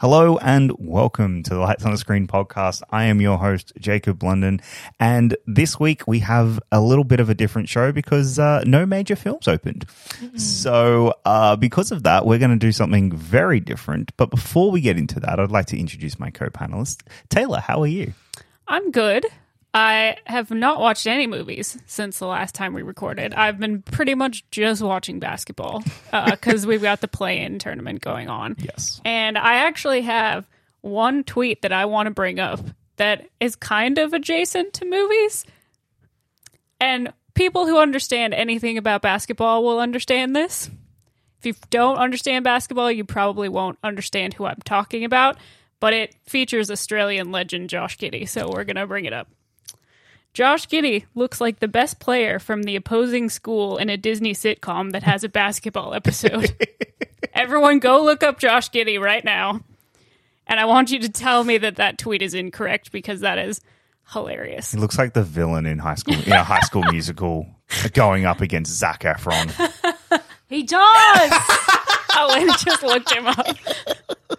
Hello and welcome to the Lights on the Screen podcast. I am your host, Jacob London. And this week we have a little bit of a different show because uh, no major films opened. So, uh, because of that, we're going to do something very different. But before we get into that, I'd like to introduce my co panelist. Taylor, how are you? I'm good. I have not watched any movies since the last time we recorded. I've been pretty much just watching basketball uh, because we've got the play in tournament going on. Yes. And I actually have one tweet that I want to bring up that is kind of adjacent to movies. And people who understand anything about basketball will understand this. If you don't understand basketball, you probably won't understand who I'm talking about. But it features Australian legend Josh Giddey, so we're going to bring it up. Josh Giddey looks like the best player from the opposing school in a Disney sitcom that has a basketball episode. Everyone go look up Josh Giddey right now. And I want you to tell me that that tweet is incorrect because that is hilarious. He looks like the villain in high school, in a high school musical going up against Zac Efron. He does. Oh, Alayna just looked him up.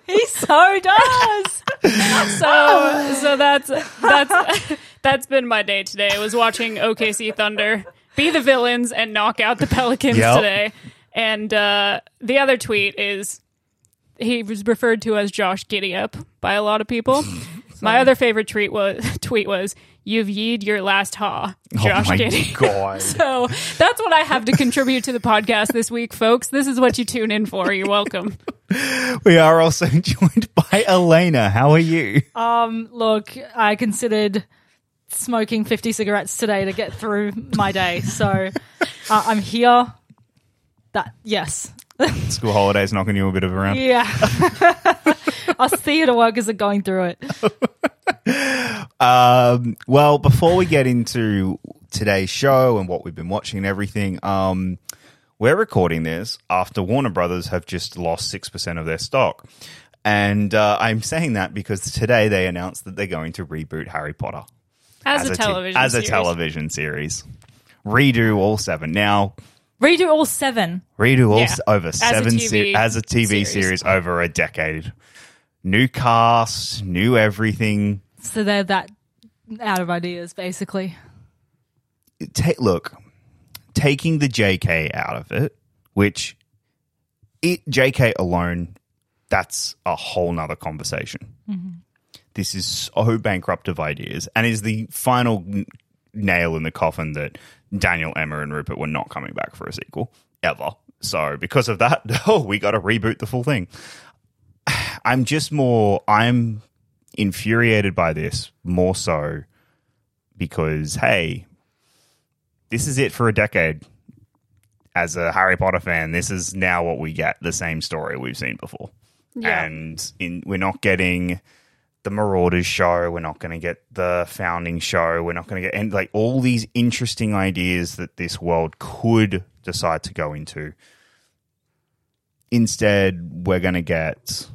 he so does. So so that's that's that's been my day today. I was watching OKC Thunder be the villains and knock out the Pelicans Yep. today. And uh, the other tweet is he was referred to as Josh Giddy Up by a lot of people. my other favorite tweet was tweet was "You've yeed your last ha, Josh oh my Giddy." god. So that's what I have to contribute to the podcast this week, folks. This is what you tune in for. You're welcome. We are also joined by Alayna. How are you? Um, look, I considered smoking 50 cigarettes today to get through my day. So uh, I'm here. That, yes. School holidays knocking you a bit of around. Yeah. Us theatre workers are going through it. Um, well, before we get into today's show and what we've been watching and everything, um, we're recording this after Warner Brothers have just lost 6% of their stock. And uh, I'm saying that because today they announced that they're going to reboot Harry Potter As, a te- television as a series. television series. Redo all seven. Now, Redo all seven. redo all Yeah. s- over a seven TV se- as a TV series. series over a decade. New cast, new everything. So they're that out of ideas, basically. ta- look, taking the JK out of it, which it JK alone, that's a whole nother conversation. Mm-hmm. This is so bankrupt of ideas, and is the final nail in the coffin that Daniel, Emma, and Rupert were not coming back for a sequel ever. So because of that, oh, we got to reboot the full thing. I'm just more. I'm infuriated by this more so because hey, this is it for a decade. As a Harry Potter fan, this is now what we get the same story we've seen before. Yeah. And in, we're not getting the Marauders show, we're not going to get the Founding show, we're not going to get and like all these interesting ideas that this world could decide to go into. Instead, we're going to get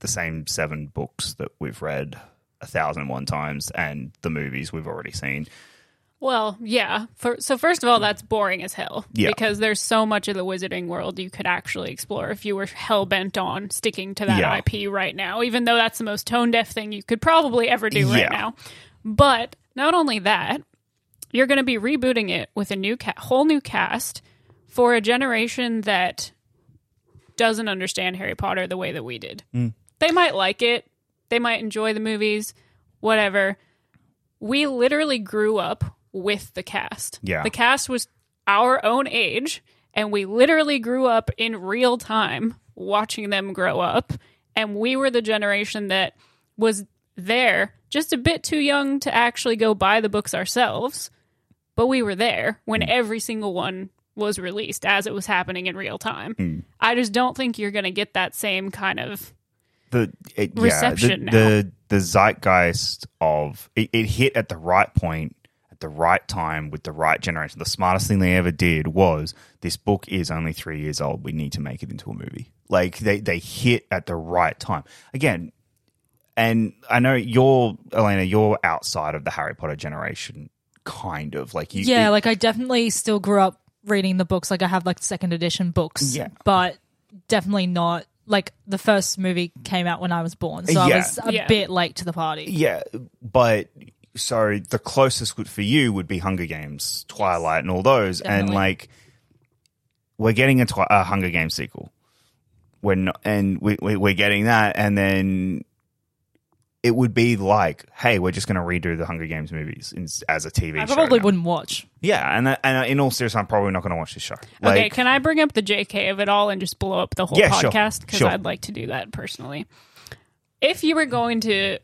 the same seven books that we've read a thousand and one times and the movies we've already seen. Well, yeah. For, so first of all, that's boring as hell. Yeah. Because there's so much of the wizarding world you could actually explore if you were hell bent on sticking to that Yeah. IP right now. Even though that's the most tone deaf thing you could probably ever do Yeah. right now. But not only that, you're going to be rebooting it with a new ca- whole new cast for a generation that doesn't understand Harry Potter the way that we did. Mm. They might like it. They might enjoy the movies, whatever. We literally grew up with the cast. Yeah. The cast was our own age, and we literally grew up in real time watching them grow up. And we were the generation that was there, just a bit too young to actually go buy the books ourselves. But we were there when hmm. every single one was released as it was happening in real time. Hmm. I just don't think you're going to get that same kind of the it, Reception yeah, now. the, the the zeitgeist of it, it hit at the right point at the right time with the right generation. The smartest thing they ever did was this book is only three years old. We need to make it into a movie. Like they they hit at the right time again. And I know you're Alayna. You're outside of the Harry Potter generation, kind of like you. Yeah, it- like I definitely still grew up reading the books. Like I have like second edition books. Yeah. But definitely not like the first movie came out when I was born, so I was a Yeah. bit late to the party. Yeah, but so the closest would- for you would be Hunger Games, Twilight, and all those, and like we're getting a, twi- a Hunger Games sequel. We're not, and we, we we're getting that, and then it would be like, hey, we're just going to redo the Hunger Games movies in, as a TV I show. probably now. wouldn't watch. Yeah, and uh, and uh, in all seriousness, I'm probably not going to watch this show. okay, Like, can I bring up the JK of it all and just blow up the whole Yeah, sure. podcast? Because Sure. I'd like to do that personally. If you were going to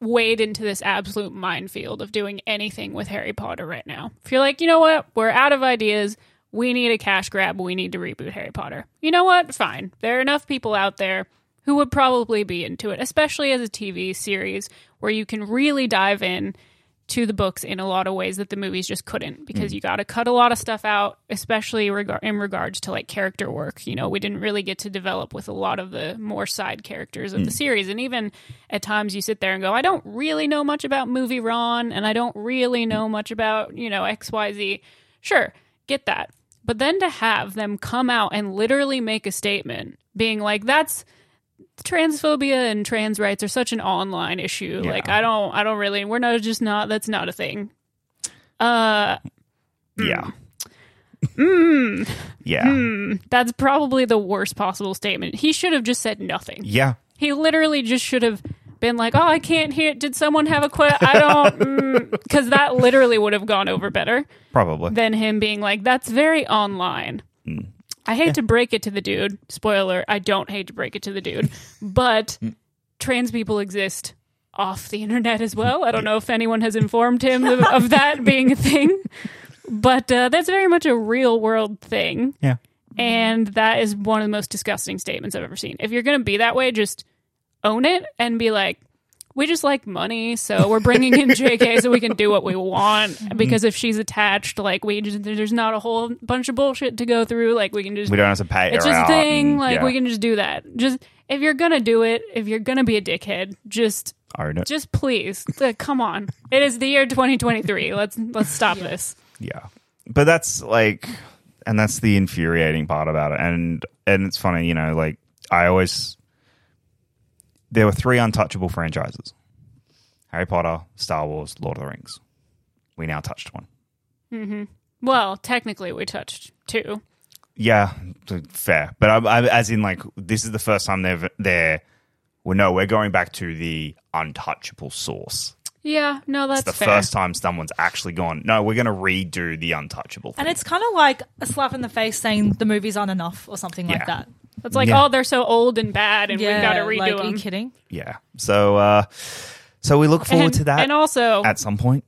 wade into this absolute minefield of doing anything with Harry Potter right now, if you're like, you know what, we're out of ideas, we need a cash grab, we need to reboot Harry Potter. You know what? Fine. There are enough people out there who would probably be into it, especially as a TV series where you can really dive in to the books in a lot of ways that the movies just couldn't because hmm. you got to cut a lot of stuff out especially reg- in regards to like character work. You know we didn't really get to develop with a lot of the more side characters of the hmm. series. And even at times you sit there and go i don't really know much about movie ron and i don't really know hmm. much about you know xyz sure get that. But then to have them come out and literally make a statement being like that's transphobia and trans rights are such an online issue. Yeah. Like I don't I don't really we're not just not that's not a thing. Uh yeah, Hmm. yeah, that's probably the worst possible statement. He should have just said nothing. yeah. He literally just should have been like, "Oh, I can't hear. It. Did someone have a quit? I don't." Because that literally would have gone over better Probably. than him being like, "That's very online." I hate to break it to the dude. Spoiler: I don't hate to break it to the dude, but trans people exist off the internet as well. I don't know if anyone has informed him of, of that being a thing, but uh, that's very much a real world thing. yeah. And that is one of the most disgusting statements I've ever seen. If you're going to be that way, just own it and be like, we just like money, so we're bringing in JK so we can do what we want. Because if she's attached, like we just there's not a whole bunch of bullshit to go through. Like we can just We don't have to pay it's her just a thing. and- like yeah. we can just do that. Just if you're gonna do it, if you're gonna be a dickhead, just it. just please, uh, come on. It is the year 2023. Let's let's stop this. Yeah. But that's like and that's the infuriating part about it. And and it's funny, you know, like I always there were three untouchable franchises. Harry Potter, Star Wars, Lord of the Rings. We now touched one. Mm-hmm. Well, technically, we touched two. Yeah, fair. But I, I, as in, like, this is the first time they're well, no, we're going back to the untouchable source. Yeah, no, that's It's the fair. first time someone's actually gone. No, we're going to redo the untouchable. Thing. And it's kind of like a slap in the face saying the movies aren't enough or something Yeah. like that. It's like, Yeah. oh, they're so old and bad, and we've got to redo like, are them. you kidding? yeah. So, uh, so we look forward and, to that and also, at some point.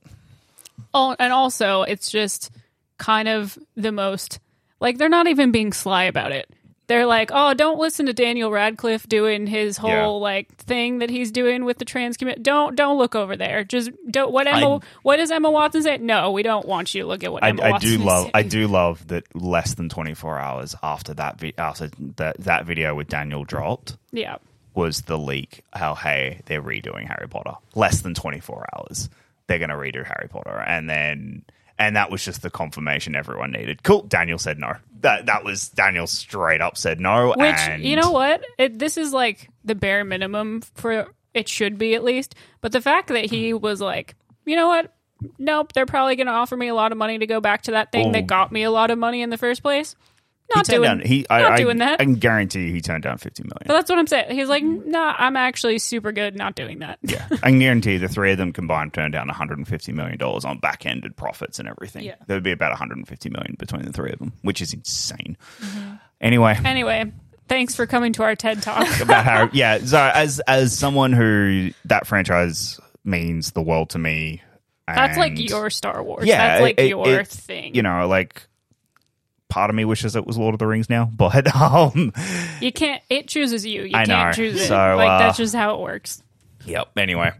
oh, and also, it's just kind of the most like they're not even being sly about it. They're like, oh, don't listen to Daniel Radcliffe doing his whole Yeah. like thing that he's doing with the trans community. Don't don't look over there. Just don't. What Emma? I- what does Emma Watson say? No, we don't want you to look at what I, Emma I Watson do love. saying. I do love that. Less than twenty four hours after that, vi- after that that video with Daniel dropped, Yeah. was the leak. How hey, they're redoing Harry Potter. Less than twenty four hours, they're going to redo Harry Potter, and then and that was just the confirmation everyone needed. Cool. Daniel said no. That that was Daniel straight up said no. Which and you know what? It, this is like the bare minimum for it should be at least. But the fact that he hmm. was like, you know what? Nope, they're probably going to offer me a lot of money to go back to that thing Oh. that got me a lot of money in the first place. Not doing. down. He I, not I, doing that. I can guarantee you he turned down fifty million. but that's what I'm saying. He's like, nah, I'm actually super good not doing that. Yeah, I can guarantee the three of them combined turned down 150 million dollars on back-ended profits and everything. Yeah. There would be about 150 million between the three of them, which is insane. Mm-hmm. Anyway, Anyway, thanks for coming to our TED talk. about how. yeah. So as as someone who that franchise means the world to me, That's like your Star Wars. yeah, That's like it- your it- thing. You know, like part of me wishes it was Lord of the Rings now, but um, You can't. It chooses you. You I can't know. choose it. So, like uh, that's just how it works. Yep. Anyway,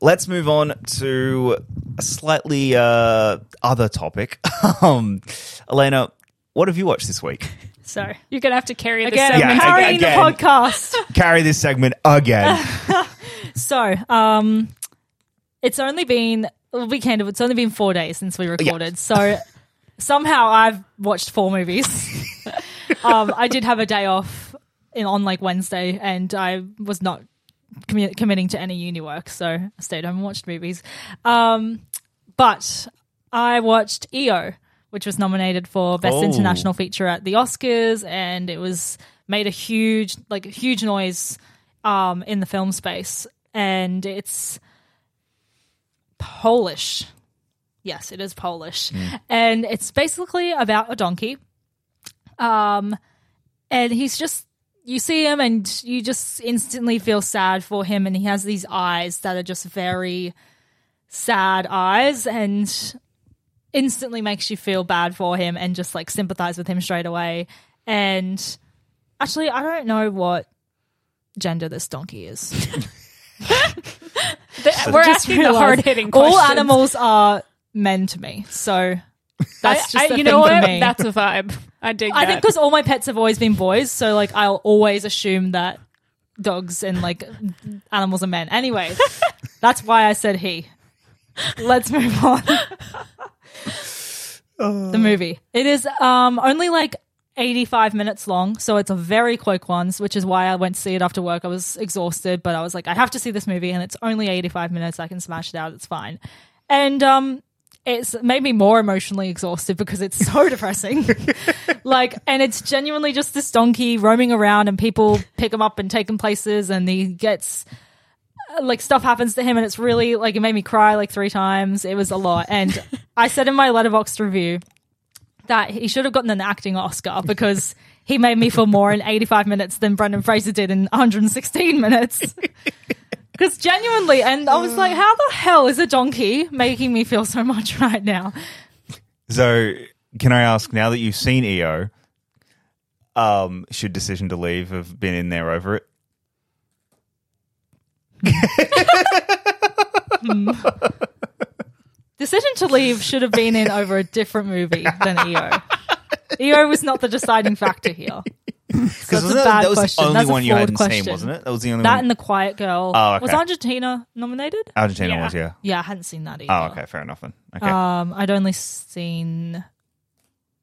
let's move on to a slightly uh, other topic. um, Alayna, what have you watched this week? So You're gonna have to carry this again, segment. Yeah, carrying again. the podcast. Carry this segment again. So, um, it's only been, we'll be candid, it's only been four days since we recorded. So, somehow I've watched four movies. um, I did have a day off in, on like Wednesday, and I was not commi- committing to any uni work, so I stayed home and watched movies. Um, but I watched EO, which was nominated for Best Oh. International Feature at the Oscars, and it was made a huge, like, a huge noise um, in the film space, and it's Polish. Yes, it is Polish, and it's basically about a donkey. Um, and he's just you see him and you just instantly feel sad for him. And he has these eyes that are just very sad eyes and instantly makes you feel bad for him and just like sympathize with him straight away. And actually i don't know what gender this donkey is. The- we're asking the hard hitting all animals are men to me so that's I, just I, a you know what? That's a vibe. I dig I that. think because all my pets have always been boys, so like I'll always assume that dogs and like animals are men. Anyway, that's why I said he. Let's move on. the movie. It is um only like 85 minutes long, so it's a very quick one, which is why I went to see it after work. I was exhausted, but I was like, I have to see this movie, and it's only 85 minutes. I can smash it out. It's fine. And um it's made me more emotionally exhausted because it's so depressing. like, and it's genuinely just this donkey roaming around, and people pick him up and take him places, and he gets uh, like stuff happens to him, and it's really like it made me cry like three times. It was a lot, and I said in my letterboxd review that he should have gotten an acting Oscar because he made me feel more in 85 minutes than Brendan Fraser did in 116 minutes. Because genuinely, and I was like, how the hell is a donkey making me feel so much right now? So, can I ask now that you've seen EO, um, should decision to leave have been in there over it? Decision to Leave should have been in over a different movie than EO. EO was not the deciding factor here. Because That's a bad that was question. the only That's one you flawed hadn't seen, question. wasn't it? That was the only That one. and The Quiet Girl. Oh, okay. Was Argentina nominated? Argentina Yeah. was, yeah. Yeah, I hadn't seen that either. Oh, okay, fair enough then. Okay, Um, I'd only seen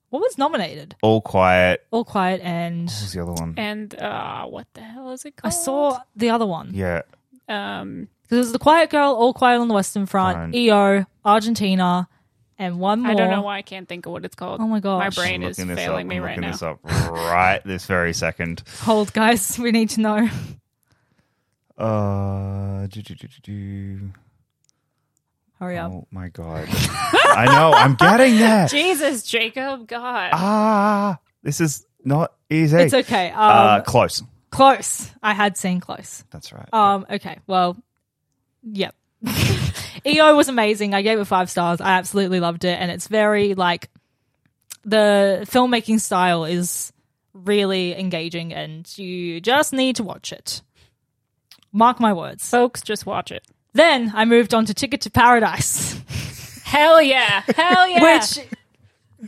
what was nominated. all quiet. All Quiet and What was the other one? and uh, what the hell is it called? I saw the other one. yeah, Um, Because it was The Quiet Girl, All Quiet on the Western Front, Fine. EO, Argentina, and one more. I don't know why I can't think of what it's called. Oh my gosh. my brain is this failing up. me I'm right looking now. this up right this very second. Hold, guys, we need to know. Uh, do, do, do, do, do. Hurry up. Oh my god! I know. I'm getting there. Jesus, Jacob, God. Ah, this is not easy. It's okay. Um, uh, close. close. I had seen close. That's right. Um, okay. Well, yep. EO was amazing. I gave it five stars. I absolutely loved it. And it's very like the filmmaking style is really engaging and you just need to watch it. Mark my words. Folks, just watch it. Then I moved on to Ticket to Paradise, Hell yeah. Hell yeah. which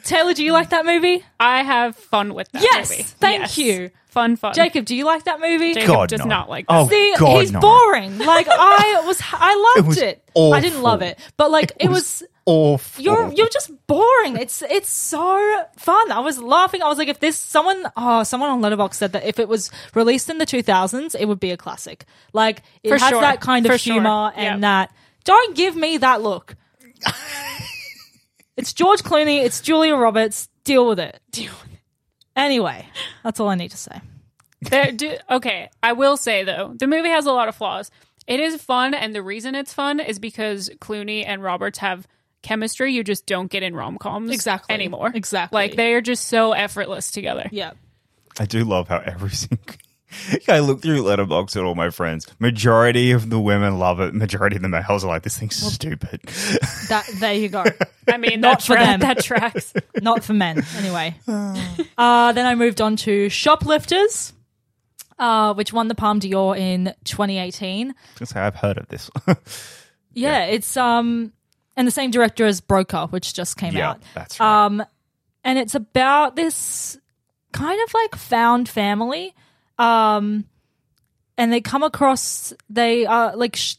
Taylor, do you like that movie? I have fun with that Yes, movie. thank Yes. you. Fun, fun. Jacob, do you like that movie? Jacob God, does no. not like Oh. See, God, he's no. boring. Like I was, I loved was it. I didn't love it, but like it, was, awful. You're you're just boring. It's it's so fun. I was laughing. I was like, if this someone oh someone on Letterboxd said that if it was released in the 2000s, it would be a classic. Like it For has sure. that kind of For sure. humor and Yep. that. Don't give me that look. it's George Clooney. It's Julia Roberts. Deal with it. Deal with Anyway, that's all I need to say. There, do, okay, I will say though, the movie has a lot of flaws. It is fun, and the reason it's fun is because Clooney and Roberts have chemistry you just don't get in rom coms Exactly. anymore. Exactly. like they are just so effortless together. Yeah. I do love how every single. I look through Letterboxd at all my friends. Majority of the women love it. Majority of the males are like, "This thing's stupid." That there you go. I mean, Not that, for tra- them. that tracks. Not for men, anyway. Uh, then I moved on to Shoplifters, uh, which won the Palme d'Or in 2018. Just say I've heard of this. Yeah, it's um, and the same director as Broker, which just came yeah, out. that's right. Um, and it's about this kind of like found family. Um, and they come across they are like sh-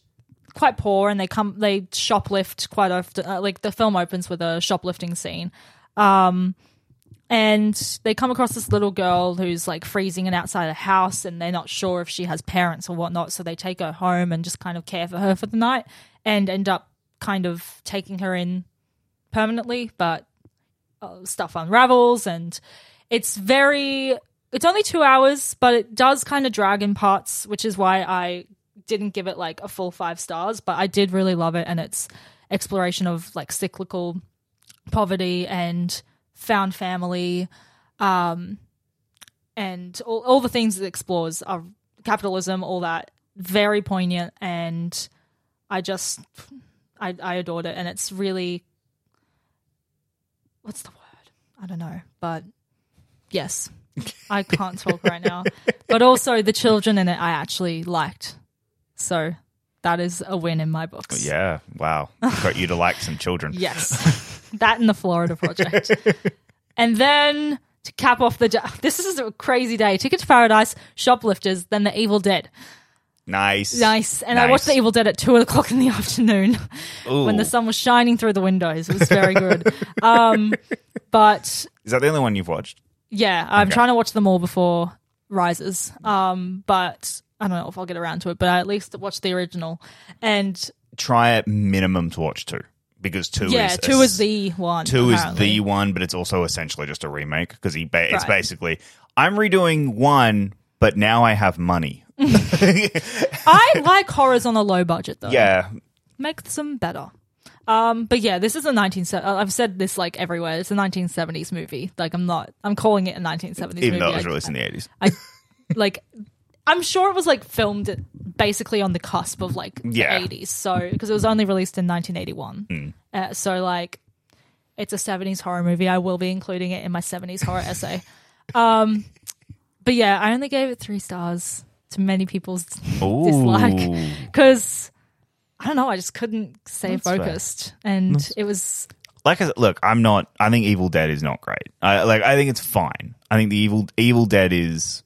quite poor, and they come they shoplift quite often. Uh, like the film opens with a shoplifting scene. Um, and they come across this little girl who's like freezing and outside a house and they're not sure if she has parents or whatnot so they take her home and just kind of care for her for the night and end up kind of taking her in permanently but uh, stuff unravels and it's very it's only two hours but it does kind of drag in parts which is why i didn't give it like a full five stars but i did really love it and its exploration of like cyclical poverty and found family um and all, all the things it explores are capitalism all that. Very poignant and i just i i adored it and it's really what's the word? I don't know but yes i can't talk right now but also the children in it i actually liked so that is a win in my books Yeah, wow. Got you to like some children. Yes. that and the Florida Project. and then to cap off the day, this is a crazy day. Ticket to Paradise, Shoplifters, then The Evil Dead. Nice. Nice. And I watched The Evil Dead at two o'clock in the afternoon when the sun was shining through the windows. It was very good. um, but Is that the only one you've watched? Yeah, I'm Okay. trying to watch them all before Rises. Um, but I don't know if I'll get around to it, but I at least watch the original. And Try at minimum to watch two because two yeah, is two is the one. Two apparently. is the one, but it's also essentially just a remake because he ba- it's basically I'm redoing one, but now I have money. I like horrors on a low budget though. yeah, make them better. Um, but yeah, this is a 19. I've said this like everywhere. It's a 1970s movie. Like I'm not. I'm calling it a 1970s movie. even though it was I- released in the 80s. I like. I'm sure it was like filmed basically on the cusp of like Yeah. the 80s. So because it was only released in 1981. Hmm. Uh, so like, it's a 70s horror movie. I will be including it in my 70s horror essay. Um, but yeah, I only gave it three stars to many people's dislike because I don't know. I just couldn't stay That's fair. focused, and it was Like, I, said, look, I'm not. I think Evil Dead is not great. I like. I think it's fine. I think the Evil Evil Dead is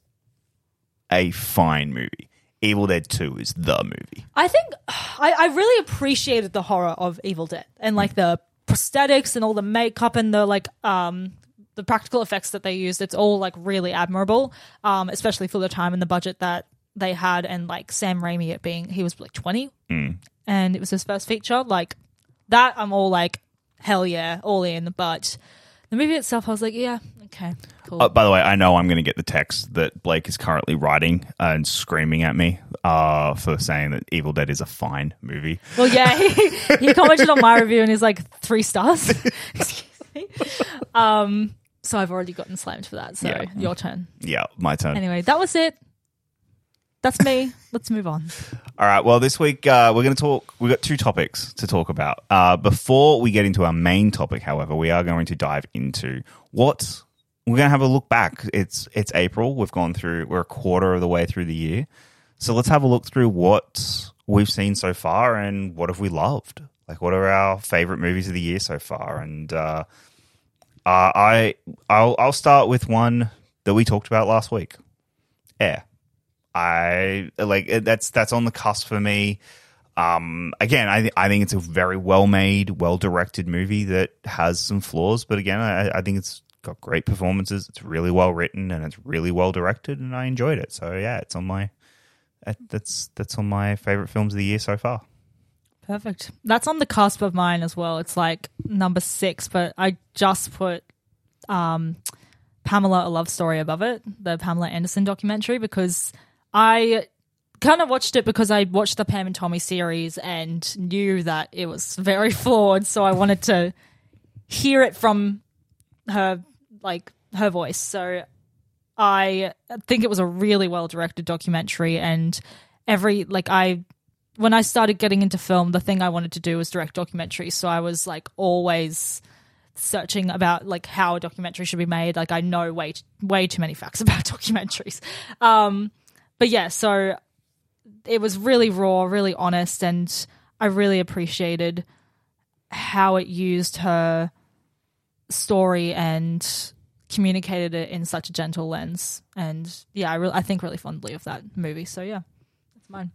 a fine movie. Evil Dead Two is the movie. I think I, I really appreciated the horror of Evil Dead and like the prosthetics and all the makeup and the like um the practical effects that they used. It's all like really admirable, um, especially for the time and the budget that they had and like Sam Raimi it being he was like twenty and it was his first feature. Like that, I'm all like hell yeah, all in. But the movie itself, I was like yeah, okay, cool. Uh, by the way, I know I'm going to get the text that Blake is currently writing and screaming at me uh, for saying that Evil Dead is a fine movie. Well, yeah, he, he commented on my review and he's like three stars. Excuse me. Um, so I've already gotten slammed for that. So Yeah. your turn. Yeah, my turn. Anyway, that was it. That's me. Let's move on. All right. Well, this week uh, we're going to talk. We've got two topics to talk about. Uh, before we get into our main topic, however, we are going to dive into what we're going to have a look back. It's it's April. We've gone through. We're a quarter of the way through the year, so let's have a look through what we've seen so far and what have we loved. Like, what are our favorite movies of the year so far? And uh, uh, I I'll I'll start with one that we talked about last week. Air. I like that's that's on the cusp for me. Um, again, I th- I think it's a very well made, well directed movie that has some flaws, but again, I, I think it's got great performances. It's really well written and it's really well directed, and I enjoyed it. So yeah, it's on my that's that's on my favorite films of the year so far. Perfect. That's on the cusp of mine as well. It's like number six, but I just put um, Pamela a love story above it, the Pamela Anderson documentary, because I kind of watched it because I watched the Pam and Tommy series and knew that it was very flawed. So I wanted to hear it from her, like her voice. So I think it was a really well directed documentary and every like I when I started getting into film, the thing I wanted to do was direct documentaries. So I was like always searching about like how a documentary should be made. Like I know way way too many facts about documentaries. Um, but yeah, so it was really raw, really honest, and I really appreciated how it used her story and communicated it in such a gentle lens. And yeah, I re- I think really fondly of that movie. So yeah, that's mine.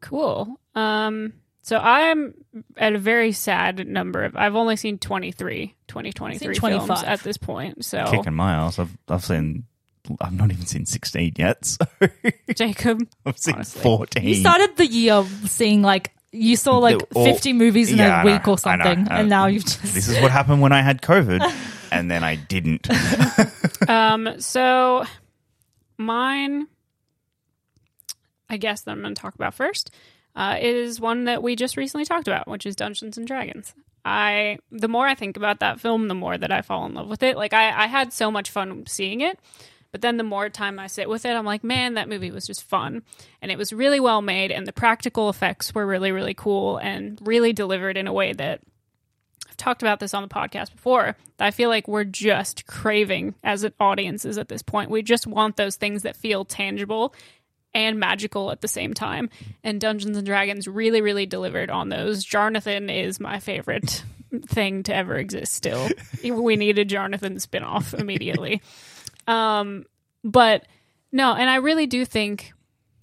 Cool. Um, So I'm at a very sad number of. I've only seen 23, 2023 seen films 25. at this point. So Kicking my ass. I've I've seen. I've not even seen sixteen yet. So Jacob, I've seen Honestly. fourteen. You started the year seeing like you saw like all- 50 movies in Yeah, a I week know, or I know, something, I know. and now you've just This is what happened when I had COVID, and then I didn't. um, so mine, I guess that I'm going to talk about first, uh, is one that we just recently talked about, which is Dungeons and Dragons. I the more I think about that film, the more that I fall in love with it. Like I, I had so much fun seeing it, but then the more time I sit with it, I'm like, man, that movie was just fun, and it was really well made, and the practical effects were really really cool and really delivered in a way that I've talked about this on the podcast before. That I feel like we're just craving as an audiences at this point. We just want those things that feel tangible and magical at the same time. And Dungeons and Dragons really, really delivered on those. Jarnathan is my favorite thing to ever exist still. we need a Jarnathan spinoff immediately. um, but no, and I really do think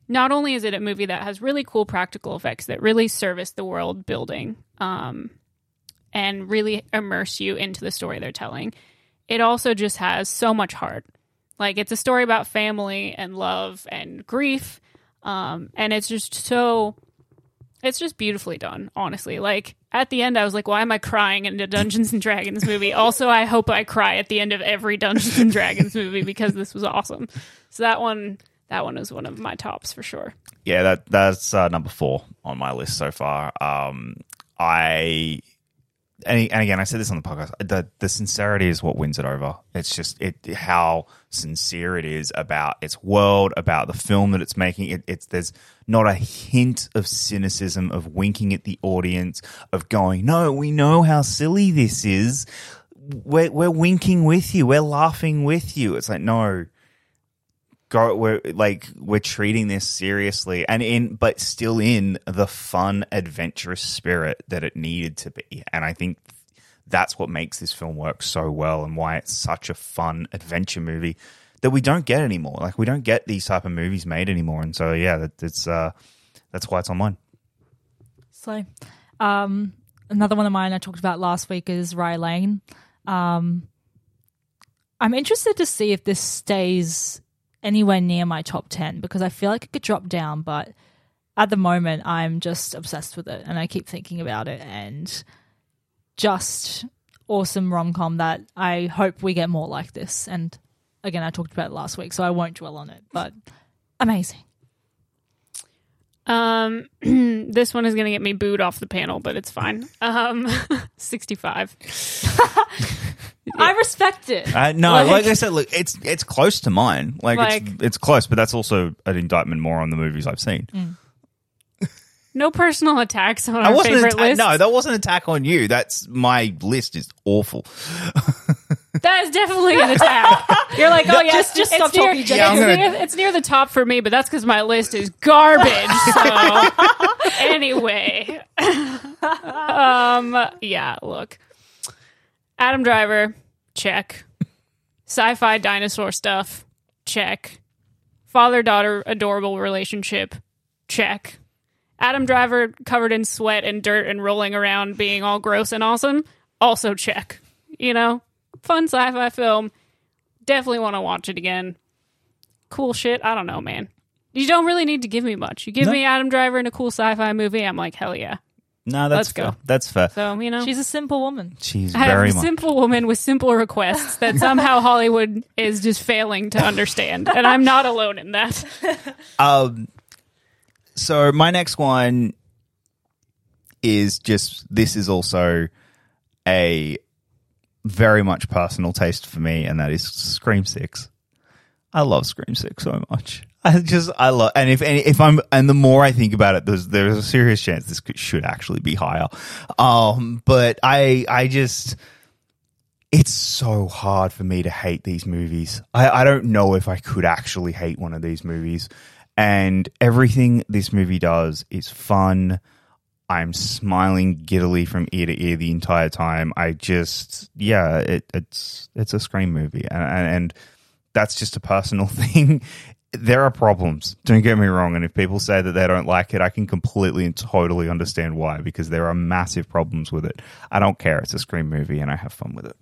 not only is it a movie that has really cool practical effects that really service the world building um, and really immerse you into the story they're telling, it also just has so much heart. Like it's a story about family and love and grief, um, and it's just so. It's just beautifully done, honestly. Like at the end, I was like, "Why am I crying in a Dungeons and Dragons movie?" also, I hope I cry at the end of every Dungeons and Dragons movie because this was awesome. So that one, that one is one of my tops for sure. Yeah, that that's uh, number four on my list so far. Um, I and, and again, I said this on the podcast. The the sincerity is what wins it over. It's just it how sincere it is about its world, about the film that it's making. It, it's there's not a hint of cynicism, of winking at the audience, of going, "No, we know how silly this is. We're we're winking with you. We're laughing with you." It's like no go we're like we're treating this seriously and in but still in the fun adventurous spirit that it needed to be. And i think that's what makes this film work so well and why it's such a fun adventure movie that we don't get anymore. Like we don't get these type of movies made anymore. And so yeah that, that's uh that's why it's on mine So, um, another one of mine I talked about last week is Rye Lane. Um, I'm interested to see if this stays anywhere near my top 10 because I feel like it could drop down, but at the moment, I'm just obsessed with it and I keep thinking about it and just awesome rom com that I hope we get more like this. And again, I talked about it last week, so I won't dwell on it, but amazing. Um, this one is going to get me booed off the panel, but it's fine. Um, 65. I respect it. uh, no Like- like, i said look it's it's close to mine like, Like- it's it's close but that's also an indictment more on the movies i've seen No personal attacks on I our favorite atta- list. no that wasn't an attack on you that's my list is awful That is definitely an attack. You're like, oh yeah, just- just it's stop near, talking, it's, Jen. Yeah, I'm gonna- near, it's near the top for me, but that's because my list is garbage. So anyway, um, yeah, look, Adam Driver, check. Sci-fi dinosaur stuff, check. Father-daughter adorable relationship, check. Adam Driver covered in sweat and dirt and rolling around being all gross and awesome, also check. You know, fun sci-fi film. Definitely want to watch it again. Cool shit. I don't know, man. You don't really need to give me much. You give No. me Adam Driver in a cool sci-fi movie, I'm like, hell yeah. No, that's Let's go. That's fair. So you know, She's a simple woman. She's I very a much. simple woman with simple requests that somehow Hollywood is just failing to understand, and I'm not alone in that. Um, so my next one is just this is also a very much personal taste for me, and that is Scream Six. I love Scream Six so much. I just I love, and if and if I'm and the more I think about it, there's there's a serious chance this could, should actually be higher. Um, but I I just it's so hard for me to hate these movies. I, I don't know if I could actually hate one of these movies. And everything this movie does is fun. I'm smiling giddily from ear to ear the entire time. I just, yeah, it, it's it's a scream movie, and, and and that's just a personal thing. there are problems. Don't get me wrong. And if people say that they don't like it, I can completely and totally understand why because there are massive problems with it. I don't care. It's a Scream movie and I have fun with it.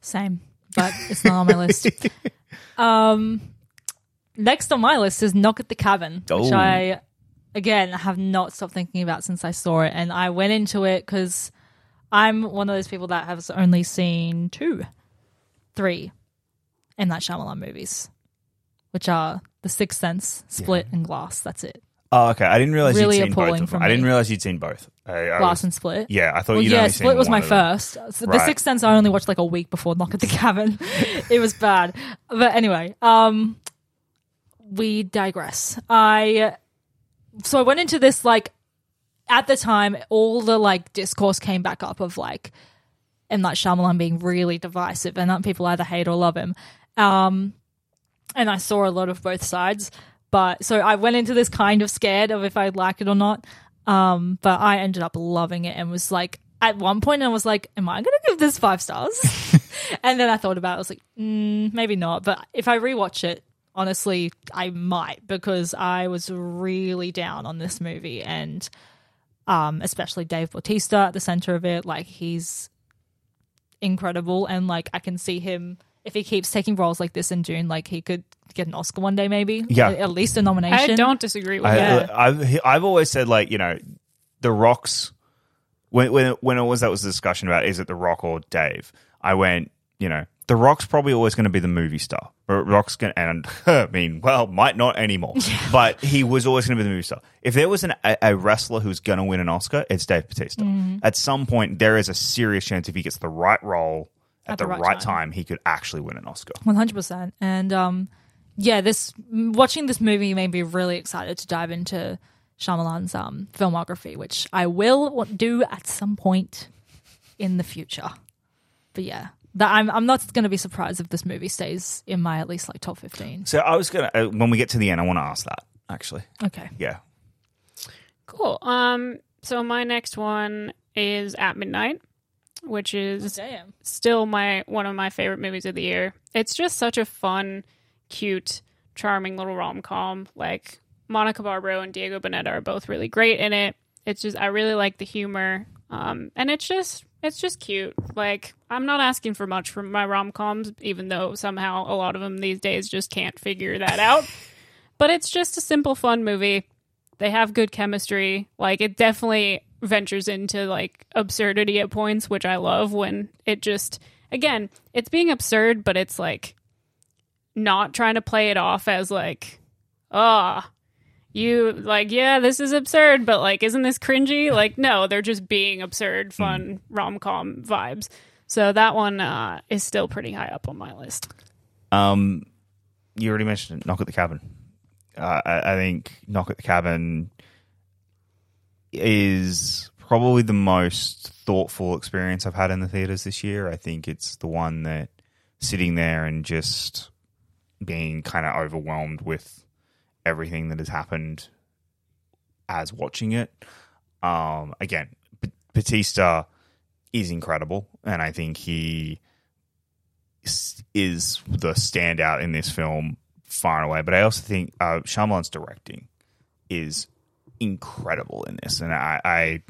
Same, but it's not on my list. Um, next on my list is Knock at the Cabin, which Oh. I again I have not stopped thinking about since I saw it, and I went into it because I'm one of those people that has only seen two, three, M Night Shyamalan movies, which are The Sixth Sense, Split, and Glass. That's it. Oh, okay. I didn't realize Really you'd seen both appalling of them. for I didn't realize you'd seen both. I, I Glass was- and Split. yeah, I thought Well, you'd yeah, only Split seen was one my of them. first. So The Right. Sixth Sense I only watched like a week before Knock at the Cabin. it was bad. But anyway, um we digress. I so I went into this like at the time all the like discourse came back up of like M Night Shyamalan being really divisive and that people either hate or love him. Um and I saw a lot of both sides. But so I went into this kind of scared of if I'd like it or not. Um, but I ended up loving it and was like, at one point, I was like, am I going to give this five stars? and then I thought about it. I was like, mm, maybe not. But if I rewatch it, honestly, I might because I was really down on this movie and um, especially Dave Bautista at the center of it. Like, he's incredible. And like, I can see him. If he keeps taking roles like this in June, like he could get an Oscar one day, maybe. Yeah. at least a nomination. I don't disagree with I, that. I've I've always said like you know, the Rocks. When when when it was that was the discussion about is it the Rock or Dave? I went you know the Rock's probably always going to be the movie star. Rock's going and I mean well might not anymore, but he was always going to be the movie star. If there was an, a, a wrestler who's going to win an Oscar, it's Dave Bautista. At some point, there is a serious chance if he gets the right role at, the, right, time. he could actually win an Oscar. One hundred percent. And um, yeah, this watching this movie made me really excited to dive into Shyamalan's um filmography, which I will do at some point in the future. But yeah, that I'm I'm not going to be surprised if this movie stays in my at least like top fifteen. So I was gonna uh, when we get to the end, I want to ask that actually. Okay. Yeah. Cool. Um, so my next one is At Midnight, which is Damn. still my one of my favorite movies of the year. It's just such a fun, cute, charming little rom com. Like Monica Barbaro and Diego Boneta are both really great in it. It's just I really like the humor, um, and it's just it's just cute. Like I'm not asking for much from my rom coms, even though somehow a lot of them these days just can't figure that out. but it's just a simple, fun movie. They have good chemistry. Like it definitely ventures into like absurdity at points, which I love when it just again, it's being absurd, but it's like not trying to play it off as like, ah, you like, yeah, this is absurd, but like, isn't this cringy? Like, no, they're just being absurd, fun rom com vibes. So that one uh, is still pretty high up on my list. Um, you already mentioned it, Knock at the Cabin. Uh, I, I think Knock at the Cabin is probably the most thoughtful experience I've had in the theaters this year. I think it's the one that sitting there and just being kind of overwhelmed with everything that has happened as watching it. Um, again, B- Batista is incredible, and I think he is the standout in this film far and away. But I also think uh, Shyamalan's directing is incredible in this, and I, I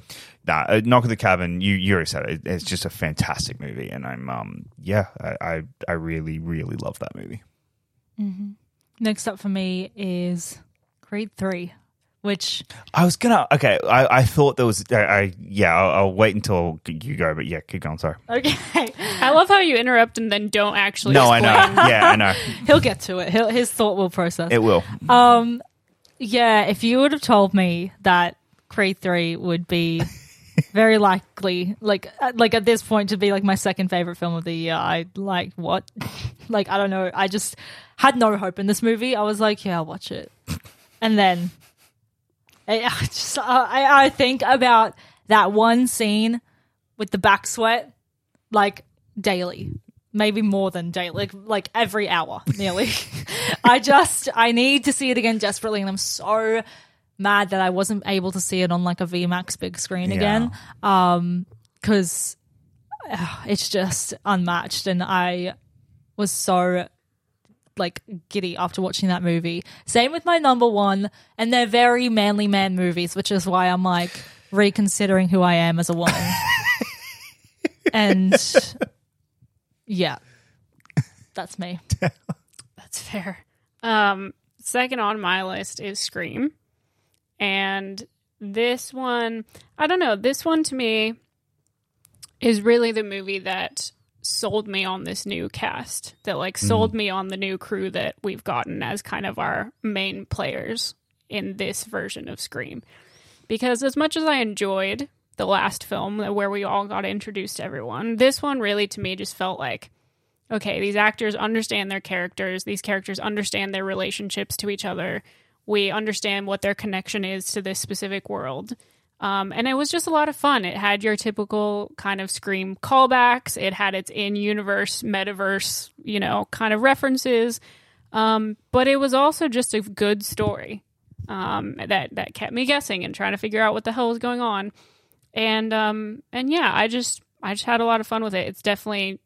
nah, uh, Knock at the Cabin. You you already said it. It's just a fantastic movie, and I'm um yeah, I I, I really really love that movie. Next up for me is Creed Three, which I was gonna okay. I, I thought there was I, I yeah. I'll, I'll wait until you go, but yeah, keep going. Sorry. okay, I love how you interrupt and then don't actually. No, I know. Yeah, I know. he'll get to it. He'll, his thought will process. It will. Um, yeah, if you would have told me that Creed Three would be very likely, like, uh, like at this point, to be like my second favorite film of the year, I like what, like, I don't know. I just had no hope in this movie. I was like, yeah, I'll watch it, and then I, I just I, I think about that one scene with the back sweat, like daily. Maybe more than daily, like, like every hour, nearly. I just I need to see it again desperately, and I'm so mad that I wasn't able to see it on like a VMAX big screen Yeah. again. Um, because it's just unmatched, and I was so like giddy after watching that movie. Same with my number one, and they're very manly man movies, which is why I'm like reconsidering who I am as a woman. and yeah, that's me. That's fair. Um, second on my list is Scream. And this one, I don't know, this one to me is really the movie that sold me on this new cast, that like hmm. sold me on the new crew that we've gotten as kind of our main players in this version of Scream. Because as much as I enjoyed the last film where we all got introduced to everyone, this one really to me just felt like okay, these actors understand their characters. These characters understand their relationships to each other. We understand what their connection is to this specific world. Um, and it was just a lot of fun. It had your typical kind of Scream callbacks. It had its in universe, metaverse, you know, kind of references. Um, but it was also just a good story um, that that kept me guessing and trying to figure out what the hell was going on. And um, and yeah, I just I just had a lot of fun with it. It's definitely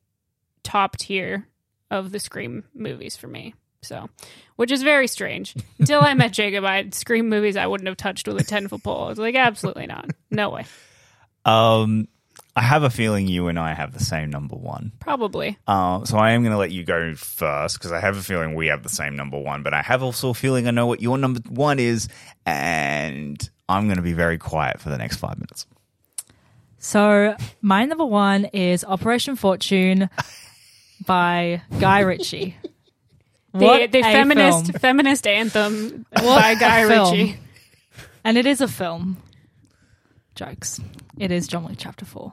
top tier of the Scream movies for me. So, which is very strange. Until I met Jacob, I had Scream movies I wouldn't have touched with a ten foot pole. I was like, absolutely not, no way. Um, I have a feeling you and I have the same number one. Probably. Uh, so I am going to let you go first because I have a feeling we have the same number one, but I have also a feeling I know what your number one is, and I'm going to be very quiet for the next five minutes. So my number one is Operation Fortune by Guy Ritchie. The, the feminist film. feminist anthem What by Guy. Ritchie. and it is a film. Jokes. It is John Wick Chapter Four.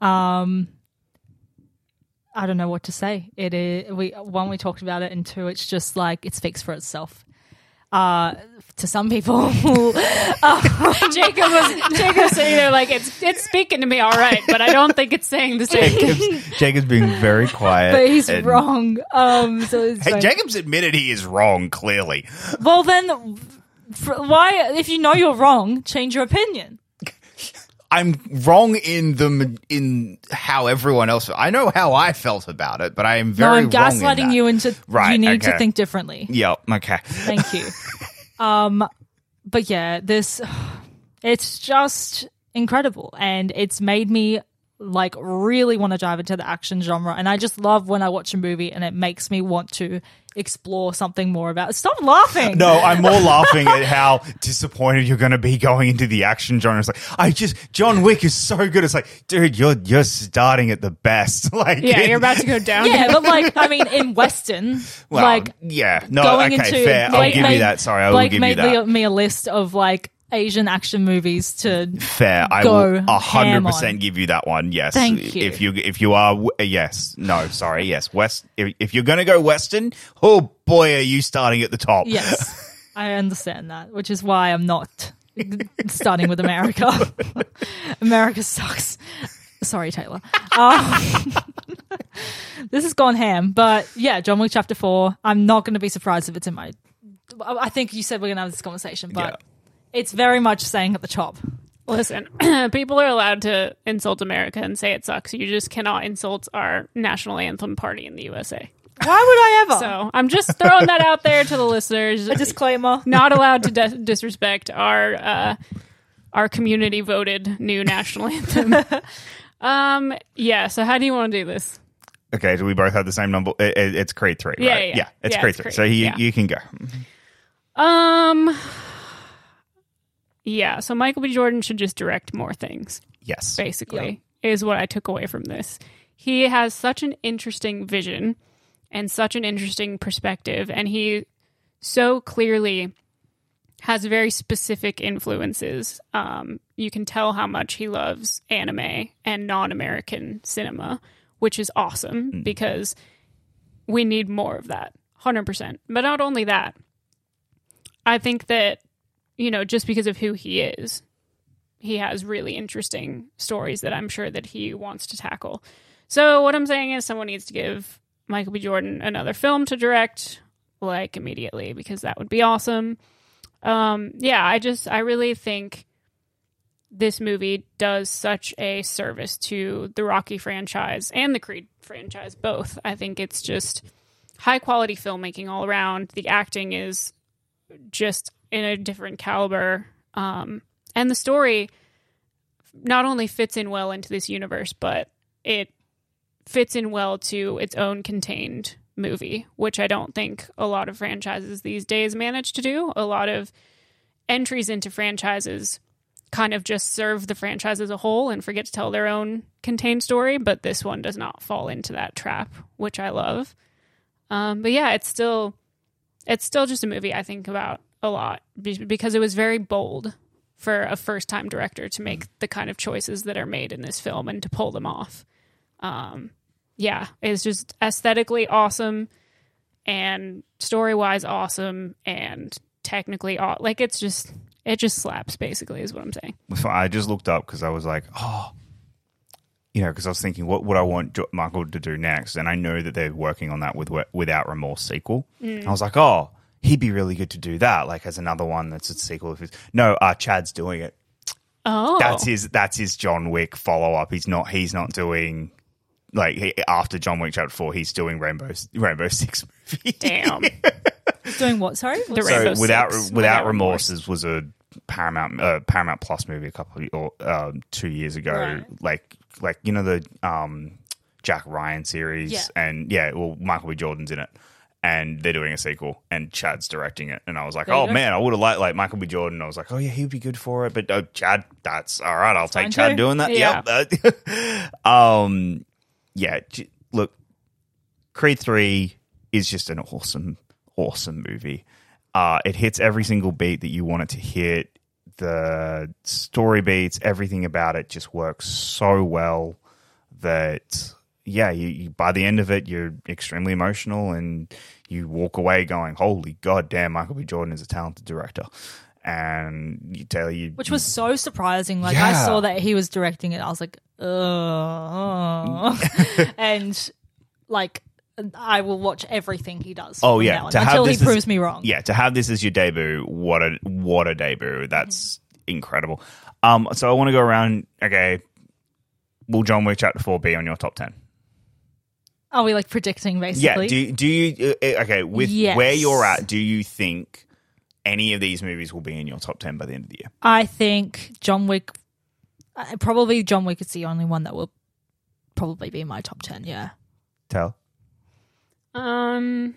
Um, I don't know what to say. It is we one we talked about it, and two, it's just like it speaks for itself. Uh, to some people, Jacob was Jacob was sitting there like it's it's speaking to me all right, but I don't think it's saying the same. Jacob's, Jacob's being very quiet. but he's and- wrong. Um, so it's Hey, like- Jacob's admitted he is wrong, clearly. well, then, for, why? If you know you're wrong, change your opinion. I'm wrong in the in how everyone else. I know how I felt about it, but I am very. No, I'm in gaslighting that. you into Right, you need to think differently. Yep. Okay. Thank you. um, but yeah, this it's just incredible, and it's made me like really want to dive into the action genre. And I just love when I watch a movie and it makes me want to explore something more about. Stop laughing. No, I'm more laughing at how disappointed you're going to be going into the action genre. It's like I just John Wick is so good. It's like, dude, you're you're starting at the best. like, Yeah, you're about to go down. Yeah, but like I mean, in Western, Well, like yeah, no, going okay, into fair. I'll give made- you that. Sorry, I will Blake give you made that. me, me a list of like Asian action movies to Fair. I go will a hundred percent give you that one. Yes. Thank you. If you if you are yes no sorry yes West if, if you're gonna go Western oh boy are you starting at the top. Yes, I understand that, which is why I'm not starting with America. America sucks. Sorry, Taylor. Um, this has gone ham, but yeah, John Wick Chapter Four. I'm not going to be surprised if it's in my. I think you said we're going to have this conversation, but Yeah. It's very much saying at the top. Listen, people are allowed to insult America and say it sucks. You just cannot insult our national anthem party in the USA. Why would I ever? So I'm just throwing that out there to the listeners. a disclaimer. Not allowed to dis- disrespect our uh, our community voted new national anthem. um, yeah. So how do you want to do this? Okay, do we both have the same number? It, it- it's Creed three, Yeah, right? yeah. it's Yeah, Creed it's three. Creed, So you yeah. you can go. Um, yeah. So Michael B. Jordan should just direct more things. Yes. basically is what I took away from this. He has such an interesting vision and such an interesting perspective and he so clearly has very specific influences. Um, you can tell how much he loves anime and non-American cinema, which is awesome because we need more of that. 100%. But not only that, I think that you know, just because of who he is, he has really interesting stories that I'm sure that he wants to tackle. So what I'm saying is someone needs to give Michael B. Jordan another film to direct like immediately because that would be awesome. Um yeah, I just I really think this movie does such a service to the Rocky franchise and the Creed franchise both. I think it's just high quality filmmaking all around. The acting is just in a different caliber. Um, and the story not only fits in well into this universe, but it fits in well to its own contained movie, which I don't think a lot of franchises these days manage to do. A lot of entries into franchises kind of just serve the franchise as a whole and forget to tell their own contained story, but this one does not fall into that trap, which I love. Um, but yeah, it's still it's still just a movie I think about a lot because it was very bold for a first time director to make the kind of choices that are made in this film and to pull them off. Um, yeah, it's just aesthetically awesome and story wise awesome and technically aw- like it's just it just slaps basically is what I'm saying. So I just looked up because I was like, oh, you know, because I was thinking, what would I want Michael to do next? And I know that they're working on that with Without Remorse sequel. Mm. I was like, oh, he'd be really good to do that, like as another one that's a sequel. If it's, no, uh, Chad's doing it. Oh, That's his. That's his John Wick follow up. He's not. He's not doing. Like he, after John Wick Chapter Four, he's doing Rainbow Rainbow Six movie. damn. He's doing what? Sorry. The so Rainbow without Six, without, Without remorses was a Paramount uh, Paramount Plus movie a couple of, or uh, two years ago. Right. Like like you know the um, Jack Ryan series Yeah. and yeah, well Michael B. Jordan's in it. And they're doing a sequel, and Chad's directing it. And I was like, There "Oh man, I would have liked like Michael B. Jordan." I was like, "Oh yeah, he'd be good for it." But uh, Chad, that's all right. I'll take Chad too. doing that. Yeah. Yep. um, yeah. Look, Creed 3 is just an awesome, awesome movie. Uh, it hits every single beat that you want it to hit. The story beats, everything about it just works so well that, yeah, you, you by the end of it, you're extremely emotional and you walk away going, holy god damn, Michael B. Jordan is a talented director. And you tell you. Which was so surprising. Like I saw that he was directing it. I was like, oh, and like I will watch everything he does. Oh yeah, to have until he as- proves me wrong. Yeah, to have this as your debut, what a what a debut! That's incredible. Um, so I want to go around. Okay, will John Wick Chapter Four be on your top ten? Are we like predicting basically? Yeah. Do do you uh, uh, okay with Yes. where you're at? Do you think any of these movies will be in your top ten by the end of the year? I think John Wick. Uh, probably John Wick is the only one that will probably be in my top ten. Yeah. Tell. Um,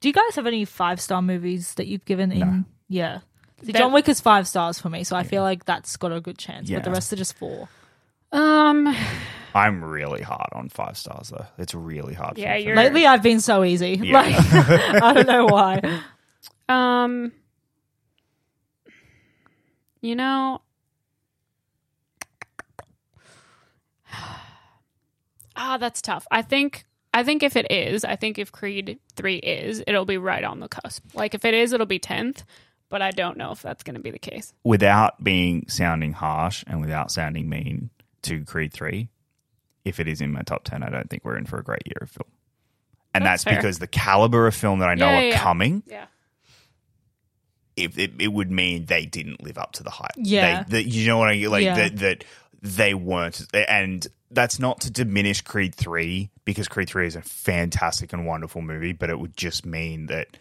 Do you guys have any five star movies that you've given in? No. Yeah. See, John Wick is five stars for me, so I feel like that's got a good chance. But the rest are just four. um, I'm really hard on five stars though. It's really hard. Yeah, me you're- Lately, I've been so easy. Yeah. Like I don't know why. um, you know, ah, that's tough. I think. I think if it is, I think if Creed 3 is, it'll be right on the cusp. Like if it is, it'll be 10th, but I don't know if that's going to be the case. without being sounding harsh and without sounding mean to Creed 3, if it is in my top 10, I don't think we're in for a great year of film. And That's that's, because the caliber of film that I know Yeah, are yeah, coming, Yeah. if it, it would mean they didn't live up to the hype. Yeah. They, that you know what I mean? like that that they weren't and that's not to diminish Creed 3 because Creed 3 is a fantastic and wonderful movie, but it would just mean that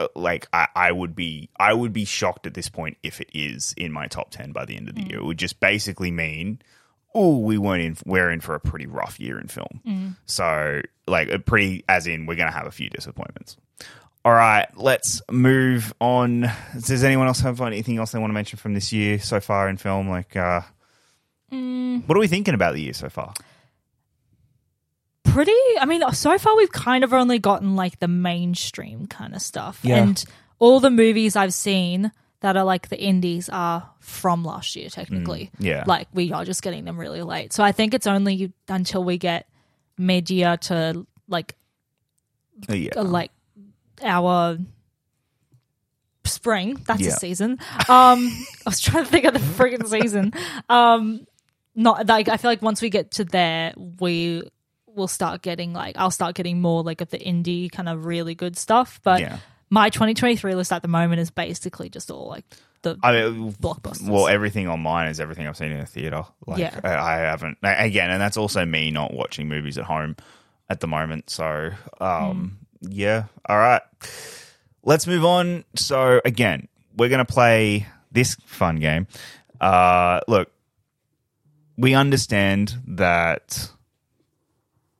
Uh, like I, I would be I would be shocked at this point if it is in my top 10 by the end of the mm. year. It would just basically mean oh, we weren't in we're in for a pretty rough year in film. Mm. So like a pretty as in we're going to have a few disappointments. All right, let's move on. Does anyone else have anything else they want to mention from this year so far in film? Like, uh, mm. what are we thinking about the year so far? Pretty. I mean, so far we've kind of only gotten like the mainstream kind of stuff, Yeah. and all the movies I've seen that are like the indies are from last year technically. yeah. like we are just getting them really late. So I think it's only until we get mid year to like Uh, yeah, uh, like our spring. That's Yeah. a season. Um, I was trying to think of the friggin' season. Um, not like I feel like once we get to there, we will start getting like I'll start getting more like of the indie kind of really good stuff. But Yeah. my 2023 list at the moment is basically just all like the I mean, blockbusters. well, everything on mine is everything I've seen in the theater. Like, Yeah. I, I haven't again, and that's also me not watching movies at home at the moment. So, um, yeah, all right, let's move on. So, again, we're gonna play this fun game. Uh, look, we understand that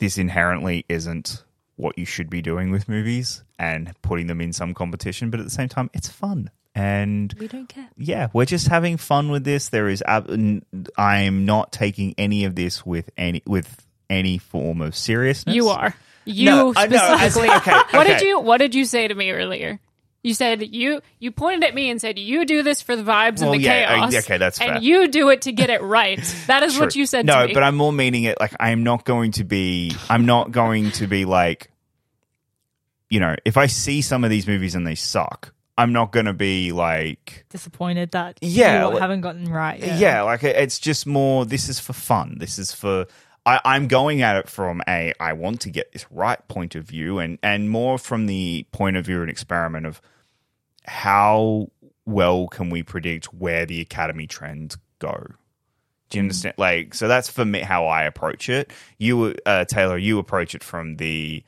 this inherently isn't what you should be doing with movies and putting them in some competition, but at the same time, it's fun. And we don't care. yeah, we're just having fun with this. There is, ab- n- I'm not taking any of this with any with any form of seriousness. You are. You No, I know. I- specifically. okay, What did you What did you say to me earlier? You said you you pointed at me and said you do this for the vibes Well, and the yeah, uh, okay, that's fair. And you do it to get it right. That is what you said No, to me. but I'm more meaning it like I'm not going to be. I'm not going to be like, you know, if I see some of these movies and they suck, I'm not going to be like, Disappointed that Yeah, you like- haven't gotten right. yeah. Yeah. like it's just more. This is for fun. This is for. I, I'm going at it from a I want to get this right point of view, and and more from the point of view of an experiment of how well can we predict where the academy trends go. Do you understand? Like, so that's for me how I approach it. You, uh, Taylor, you approach it from the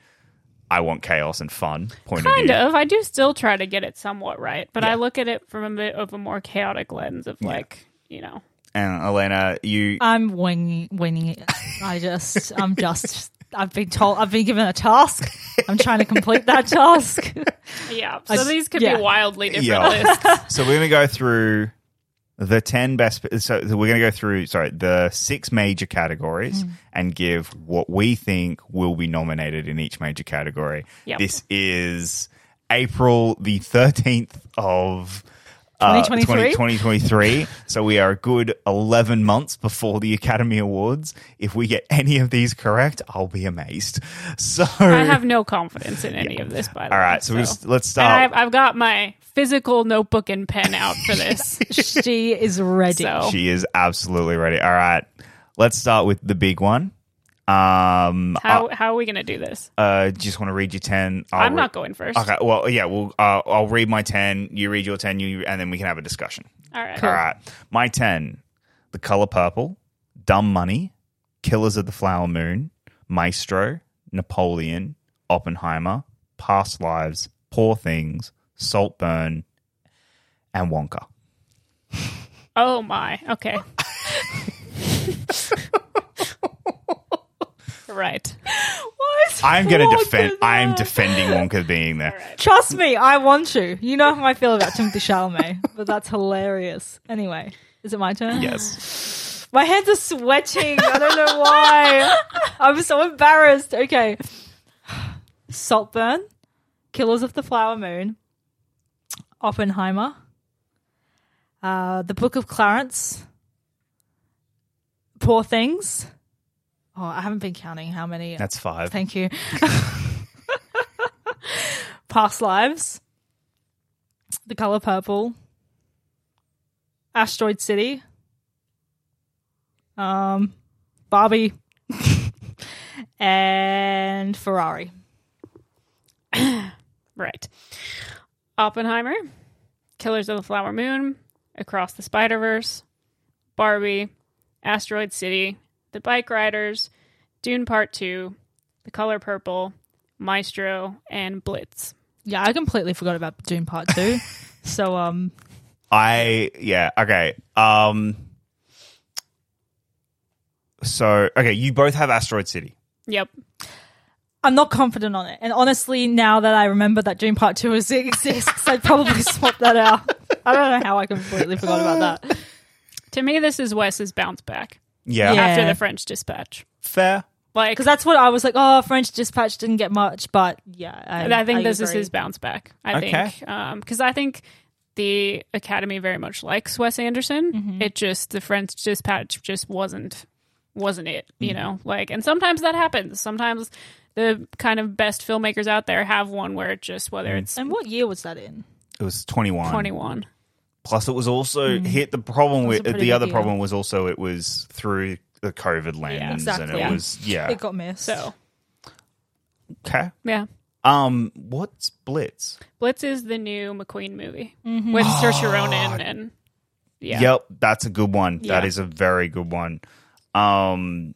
I want chaos and fun point of view. kind view. of. I do still try to get it somewhat right, but I look at it from a bit of a more chaotic lens of like, you know, And Alayna, you I'm winging, winging it. I just, I'm just, I've been told, I've been given a task. I'm trying to complete that task. yeah. So I- these could yeah. be wildly different Yeah. lists. so we're going to go through the 10 best so we're going to go through sorry the six major categories mm. and give what we think will be nominated in each major category Yep. this is april the 13th of uh, 2023? 2023 so we are a good 11 months before the academy awards if we get any of these correct i'll be amazed so I have no confidence in any of this, by the all way. right so, we just, let's and start I've, I've got my physical notebook and pen out for this. she is ready. So- She is absolutely ready. All right. Let's start with the big one. Um, How how are we going to do this? uh, just want to read your 10. I'll I'm re- not going first. Okay. Well, yeah, well, uh, I'll read my 10. You read your 10, you, and then we can have a discussion. All right. All right. My 10 The Color Purple, Dumb Money, Killers of the Flower Moon, Maestro, Napoleon, Oppenheimer, Past Lives, Poor Things, Saltburn, and Wonka. Oh my. Okay. right. Why I'm going to Wonka defend. I'm defending Wonka being there. Trust me, I want you. You know how I feel about Timothée Chalamet, but that's hilarious. Anyway, is it my turn? Yes. My hands are sweating. I don't know why. I'm so embarrassed. Okay. Saltburn, Killers of the Flower Moon, Oppenheimer, uh, The Book of Clarence, Poor Things. Oh, I haven't been counting how many. That's five. Thank you. Past Lives, The Color Purple, Asteroid City, um, Barbie, and Ferrari. Right. Oppenheimer, Killers of the Flower Moon, Across the Spider Verse, Barbie, Asteroid City, The Bike Riders, Dune Part 2, The Color Purple, Maestro, and Blitz. Yeah, I completely forgot about Dune Part Two. so, um, I yeah okay. Um. So okay, you both have Asteroid City. Yep. I'm not confident on it. And honestly, now that I remember that Dune Part Two exists, I'd probably swap that out. I don't know how I completely forgot about that. To me, this is Wes's bounce back Yeah, Yeah. after the French Dispatch. fair. Like, Because that's what I was like. Oh, French Dispatch didn't get much, but yeah, I, I think this is agree. his bounce back. I Okay. think because I think the Academy very much likes Wes Anderson. Mm-hmm. It just the French Dispatch just wasn't wasn't it. Mm-hmm. You know, like and sometimes that happens. Sometimes the kind of best filmmakers out there have one where it just Mm. whether it's And what year was that in? It was twenty one. twenty one. Plus, it was also hit. The problem with the other deal. problem was also it was through the COVID lens, and exactly. it Yeah. was yeah. It got missed. So okay, yeah, Um, what's Blitz? Blitz is the new McQueen movie with Saoirse Ronan and yeah. Yep, that's a good one. That Yeah. is a very good one. Um,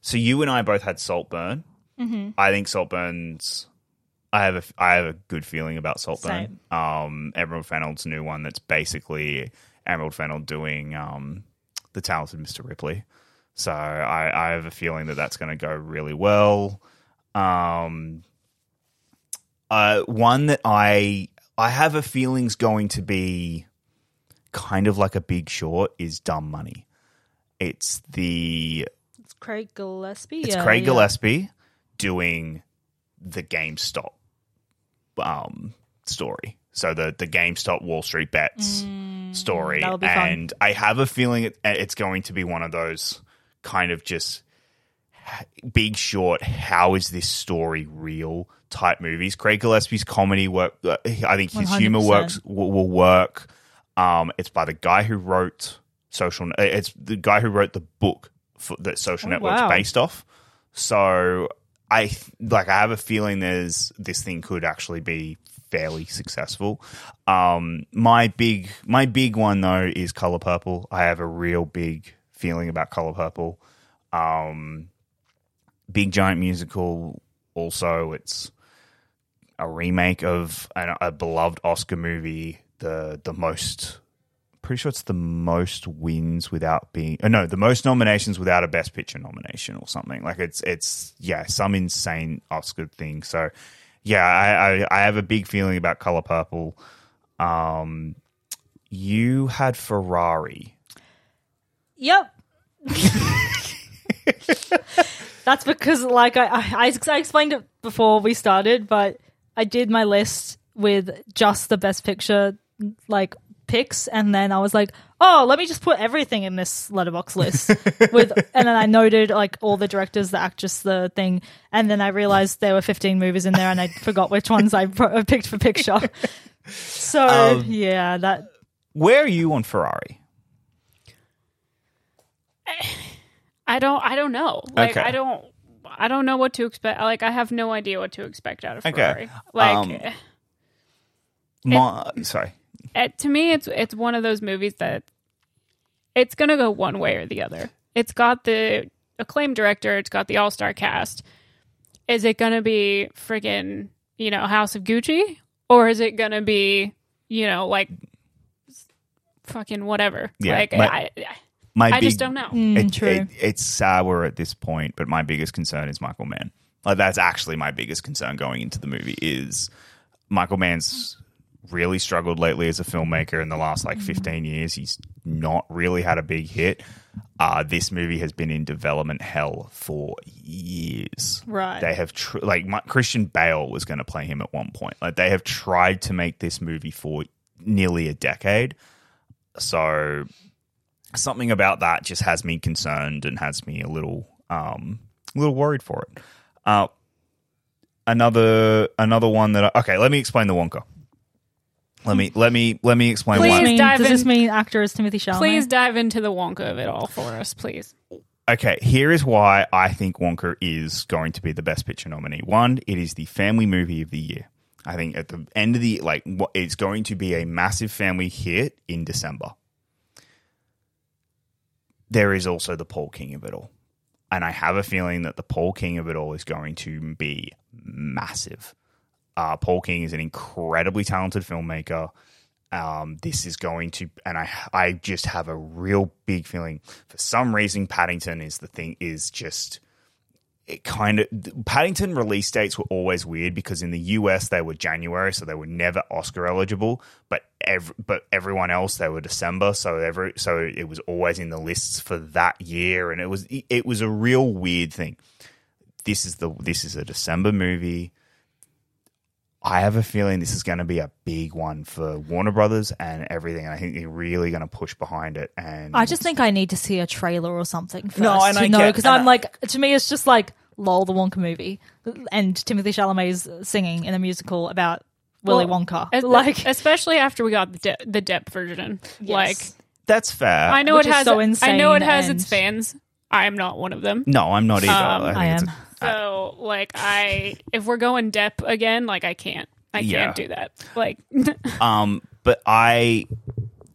so you and I both had Saltburn. Mm-hmm. I think Saltburn's. I have a I have a good feeling about Saltburn. Um, Emerald Fennell's new one that's basically Emerald Fennell doing um, the talented Mr. Ripley. So I, I have a feeling that that's going to go really well. Um, uh, one that I I have a feeling's going to be kind of like a Big Short is Dumb Money. It's the It's Craig Gillespie. it's Craig yeah. Gillespie doing the GameStop um, story. So the the GameStop Wall Street bets story, Mm, that'll be fun. and I have a feeling it, it's going to be one of those kind of just big short. How is this story real? Type movies. Craig Gillespie's comedy work. uh, I think his humor 100%. works will, will work. Um, it's by the guy who wrote social. uh, It's the guy who wrote the book for, that Social Oh, Network's wow. based off. So I like. I have a feeling there's this thing could actually be fairly successful. Um, my big, my big one though is Color Purple. I have a real big feeling about Color Purple. Um, big giant musical. Also, it's a remake of an, a beloved Oscar movie. The the most pretty sure it's the most wins without being uh, no the most nominations without a best picture nomination or something. Like it's it's yeah some insane oscar thing. So yeah i i, I have a big feeling about color purple. Um you had ferrari. Yep. That's because, like, I, I I explained it before we started, but I did my list with just the best picture, like, picks, and then I was like, oh, let me just put everything in this Letterboxd list. with, and then I noted, like, all the directors, the actress, the thing, and then I realized there were 15 movies in there, and I forgot which ones I pro- picked for picture. So, Um, yeah, that. where are you on ferrari I don't I don't know. Like Okay. I don't I don't know what to expect. Like I have no idea what to expect out of Okay. Ferrari. Like Um, My, sorry it, to me it's it's one of those movies that it's going to go one way or the other. It's got the acclaimed director, it's got the all-star cast. Is it going to be friggin', you know, House of Gucci or is it going to be, you know, like fucking whatever? Yeah, like but- I, my I big, just don't know. Mm, it, true. it- it's sour at this point, but my biggest concern is Michael Mann. Like that's actually my biggest concern going into the movie is Michael Mann's really struggled lately as a filmmaker in the last like 15 years. He's not really had a big hit. Uh, this movie has been in development hell for years. Right. They have tr- like my, Christian Bale was going to play him at one point. Like they have tried to make this movie for nearly a decade. So something about that just has me concerned and has me a little um a little worried for it. Uh another another one that I, okay, let me explain the Wonka. Let me let me let me explain Please why. Mean- dive does this in- mean actor is Timothée Chalamet? Please dive into the Wonka of it all for us, please. Okay, here is why I think Wonka is going to be the best picture nominee. One, it is the family movie of the year. I think at the end of the like what- it's going to be a massive family hit in December. There is also the Paul King of it all. And I have a feeling that the Paul King of it all is going to be massive. Uh, Paul King is an incredibly talented filmmaker. Um, this is going to, and I, I just have a real big feeling. For some reason, Paddington is the thing. Is just it kind of Paddington release dates were always weird because in the US they were January, so they were never Oscar eligible. But ev- but everyone else they were December, so every so it was always in the lists for that year, and it was it was a real weird thing. This is the this is a December movie. I have a feeling this is going to be a big one for Warner Brothers and everything. And I think they're really going to push behind it. And I just think I need to see a trailer or something first No, and to I know because I'm I- like to me it's just like lol the Wonka movie and Timothée Chalamet's singing in a musical about Willy Well, Wonka. Es- like especially after we got the de- the Depp version. Like that's fair. I know Which it is has so I know it has and- its fans. I'm not one of them. No, I'm not either. Um, think I it's am. A- So like I if we're going Depp again, like I can't. I Yeah. can't do that. Like Um, but I,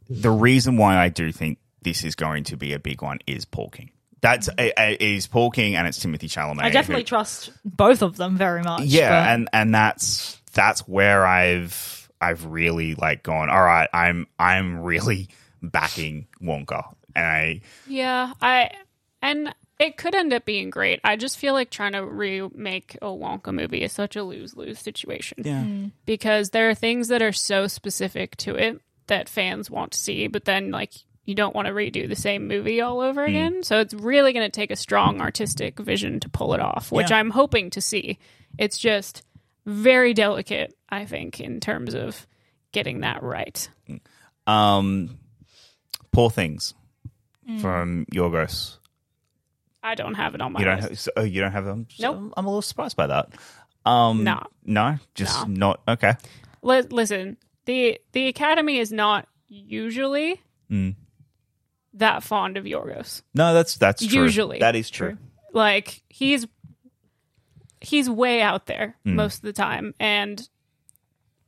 the reason why I do think this is going to be a big one is Paul King. That's it it is Paul King and it's Timothée Chalamet. I definitely who- trust both of them very much. yeah, but- and and that's that's where I've I've really like gone. All right, I'm I'm really backing Wonka, and I Yeah, I and it could end up being great. I just feel like trying to remake a Wonka movie is such a lose lose situation. yeah hmm. Because there are things that are so specific to it that fans want to see, but then like you don't want to redo the same movie all over hmm. again. So it's really going to take a strong artistic vision to pull it off, which Yeah. I'm hoping to see. It's just very delicate, I think, in terms of getting that right. Hmm. um, Poor Things from Yorgos. I don't have it on my You don't list. have, so, oh, you don't have them. So Nope. I'm a little surprised by that. Um, No. no, just No. not okay. Li- listen, the the Academy is not usually Mm. that fond of Yorgos. No, that's that's true. Usually. that is true. Like he's he's way out there Hmm. most of the time, and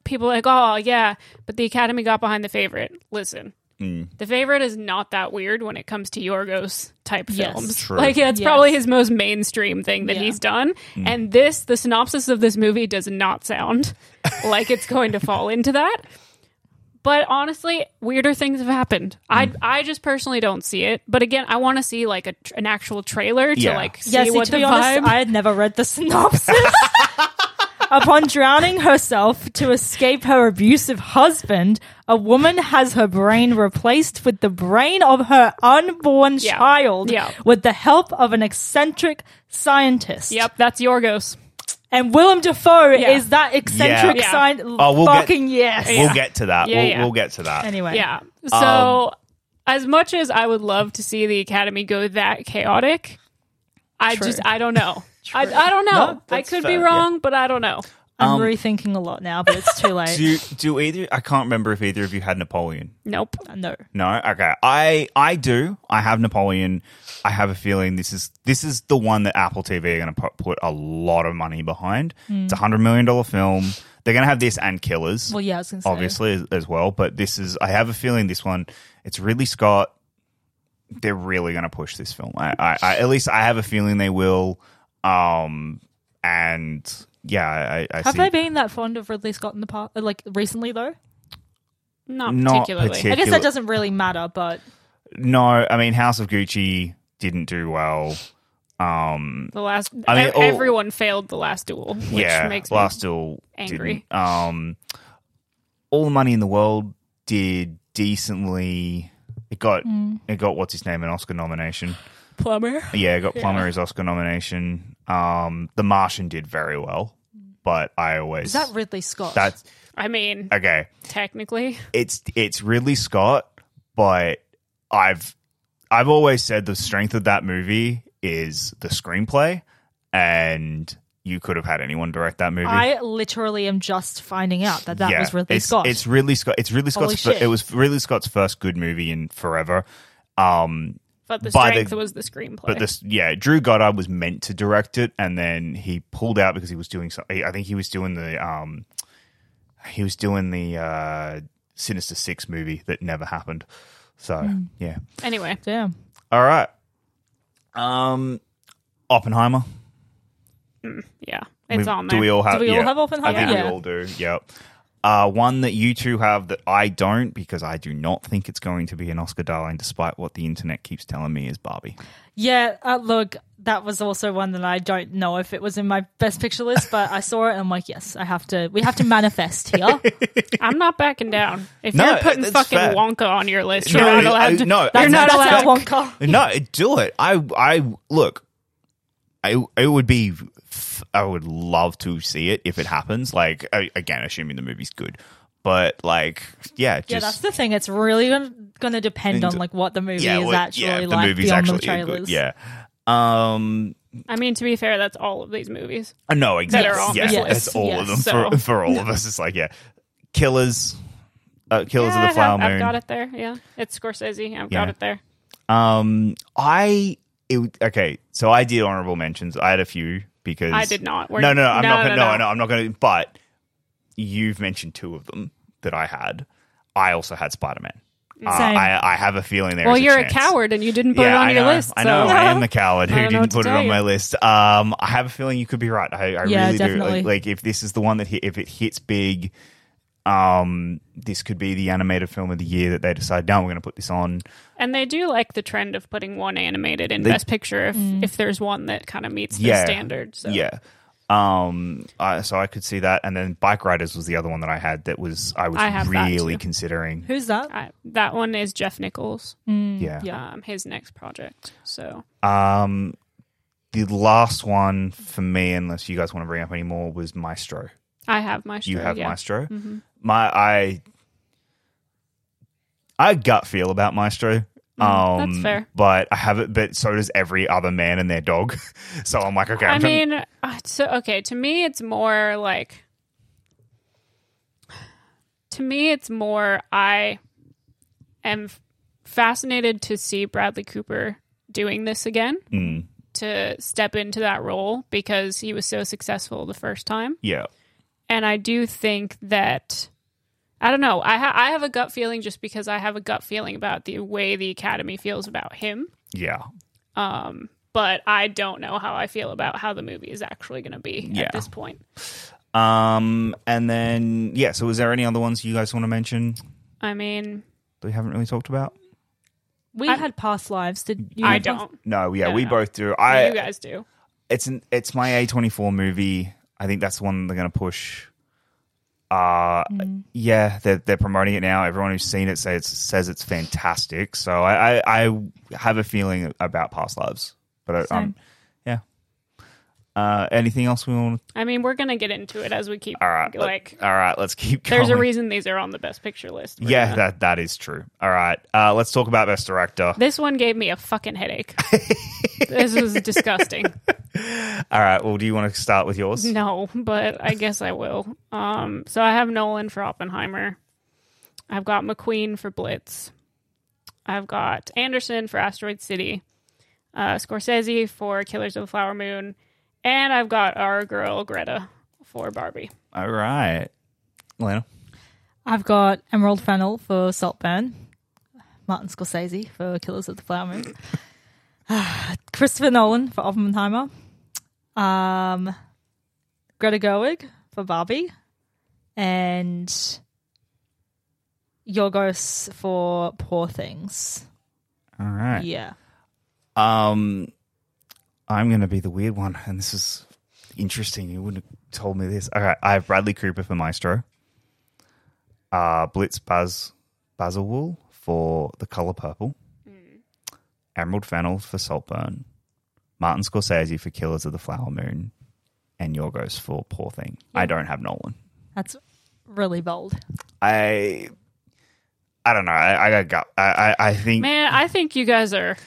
people are like, oh yeah, but the Academy got behind the favorite. Listen. Hmm. The favorite is not that weird when it comes to Yorgos type Yes. films. True. Like it's Yes. probably his most mainstream thing that Yeah. he's done. Hmm. And this, the synopsis of this movie does not sound like it's going to fall into that. But honestly, weirder things have happened. I Hmm. I just personally don't see it. But again, I want to see like a, tr- an actual trailer to Yeah. like see Yeah, see, what to the be honest, vibe. I had never read the synopsis. Upon drowning herself to escape her abusive husband, a woman has her brain replaced with the brain of her unborn Yeah. child Yeah. with the help of an eccentric scientist. yep, that's Yorgos. And Willem Dafoe Yeah. is that eccentric Yeah. scientist. Oh, we'll get- fucking yes. We'll get to that. Yeah, we'll, yeah. we'll get to that. Anyway. Yeah. Um, So as much as I would love to see the Academy go that chaotic, I True. just I don't know. I, I don't know. No, I that's could fair, be yeah. wrong, but I don't know. I'm Um, rethinking a lot now, but it's too late. Do do either? I can't remember if either of you had Napoleon. Nope. no. No. Okay. I I do. I have Napoleon. I have a feeling this is this is the one that Apple TV are going to put, put a lot of money behind. It's a hundred million dollar film. They're going to have this and Killers. Well, yeah, I was going to say. obviously as, as well. But this is, I have a feeling this one, it's Ridley Scott. They're really going to push this film. I, I, I, at least I have a feeling they will. Um, and yeah, I, I Have see. they been that fond of Ridley Scott in the past? Like recently, though? Not, Not particularly. particular- I guess that doesn't really matter, but no, I mean House of Gucci didn't do well. Um, The last I mean, oh- everyone failed the last duel, which yeah, makes me Last Duel angry. didn't. Um, All the Money in the World did decently. It got Mm. it got what's his name an Oscar nomination. Plummer. Yeah, got Plummer his Oscar nomination. Um, The Martian did very well, but I always is that Ridley Scott? that's I mean, okay. technically, It's it's Ridley Scott, but I've I've always said the strength of that movie is the screenplay, and you could have had anyone direct that movie. I literally am just finding out that that Yeah, was Ridley it's, Scott. It's Ridley Scott. It's Ridley Holy Scott's. fir- shit. it was Ridley Scott's first good movie in forever. Um, but the By the- strength was the screenplay. But this, yeah, Drew Goddard was meant to direct it, and then he pulled out because he was doing something. I think he was doing the, um, he was doing the uh, Sinister Six movie that never happened. So Hmm. yeah, anyway, Damn. all right. Um, Oppenheimer. yeah, it's We- on there. Do we all have? Do we all yeah, have Oppenheimer? I think Yeah. we all do. Yep. Uh, one that you two have that I don't because I do not think it's going to be an Oscar darling, despite what the internet keeps telling me is Barbie. Yeah, uh, look, that was also one that I don't know if it was in my best picture list, but I saw it and I'm like, yes, I have to. We have to manifest here. I'm not backing down. If No, you're putting fucking fair. Wonka on your list, No, you're not I- allowed to. no, you're not allowed. our to- Wonka. No, do it. I, I look. I, it would be. F- I would love to see it if it happens. Like again, assuming the movie's good, but like, yeah, just Yeah, that's the thing. It's really going to depend on like what the movie yeah, is well, actually yeah, the like movie's beyond the actually trailers. good. Yeah. Um. I mean, to be fair, that's all of these movies. No, exactly. are on yeah, this that's all Yes. of them So- for for all of us. It's like yeah, Killers, uh, Killers Yeah, of the Flower I've, I've got it there. Yeah, it's Scorsese. I've Yeah. got it there. Um, I it okay. So I did honorable mentions. I had a few because I did not. We're- no, no, no, I'm no, not. Gonna, no, no, no. I'm not going to. But you've mentioned two of them that I had. I also had Spider Man. Uh, I, I have a feeling there. well, you're a chance. coward and you didn't put it on I your know, list. I know. I am the coward who didn't put it on you. my list. Um, I have a feeling you could be right. I, I Yeah, really definitely. do. Like, like, if this is the one that hit, if it hits big, um, this could be the animated film of the year that they decide. No, we're going to put this on. And they do like the trend of putting one animated in They- Best Picture if, if there's one that kind of meets the Yeah. standard. So. Yeah. Um, I, so I could see that, and then Bike Riders was the other one that I had that was I was I really considering. Who's that? I, that one is Jeff Nichols. Yeah. Yeah. Um, his next project. So Um, the last one for me, unless you guys want to bring up any more, was Maestro. I have Maestro. You have yeah. Maestro. My I I gut feel about Maestro. Um, Mm, that's fair. But I have it. But so does every other man and their dog. so I'm like, okay. I I'm trying- mean, uh, so okay. To me, it's more like. To me, it's more. I am fascinated to see Bradley Cooper doing this again. Mm, To step into that role because he was so successful the first time, yeah, and I do think that. I don't know. I ha- I have a gut feeling just because I have a gut feeling about the way the Academy feels about him. yeah. Um, but I don't know how I feel about how the movie is actually going to be Yeah. at this point. Um, and then yeah. So, is there any other ones you guys want to mention I mean, that we haven't really talked about? We I- had past lives. Did you? I don't. No, yeah, No, we no. both do. I you guys do. it's an it's my A24 movie. I think that's the one they're going to push. Uh yeah, they're they're promoting it now. Everyone who's seen it say it's, says it's fantastic. So I, I I have a feeling about past lives, but I, yeah. Uh, anything else we want? I mean, we're going to get into it as we keep. All right, let- Like, all right. Let's keep going. there's a reason these are on the best picture list. We're Yeah, gonna- that that is true. All right, uh, let's talk about best director. This one gave me a fucking headache. this was disgusting. All right. Well, do you want to start with yours? No, but I guess I will. Um, so I have Nolan for Oppenheimer. I've got McQueen for Blitz. I've got Anderson for Asteroid City. Uh, Scorsese for Killers of the Flower Moon. And I've got our girl Greta for Barbie. All right, Lena. I've got Emerald Fennell for Saltburn, Martin Scorsese for Killers of the Flower Moon, Christopher Nolan for Oppenheimer, um, Greta Gerwig for Barbie, and Yorgos for Poor Things. All right. Yeah. Um, I'm going to be the weird one, and this is interesting. You wouldn't have told me this. Okay, I have Bradley Cooper for Maestro. Uh, Blitz Baz Bazawule for The Color Purple. Emerald Fennell for Saltburn. Martin Scorsese for Killers of the Flower Moon. And Yorgos for Poor Thing. I don't have Nolan. That's really bold. I I don't know. I, I got. I, I I think Man, I think you guys are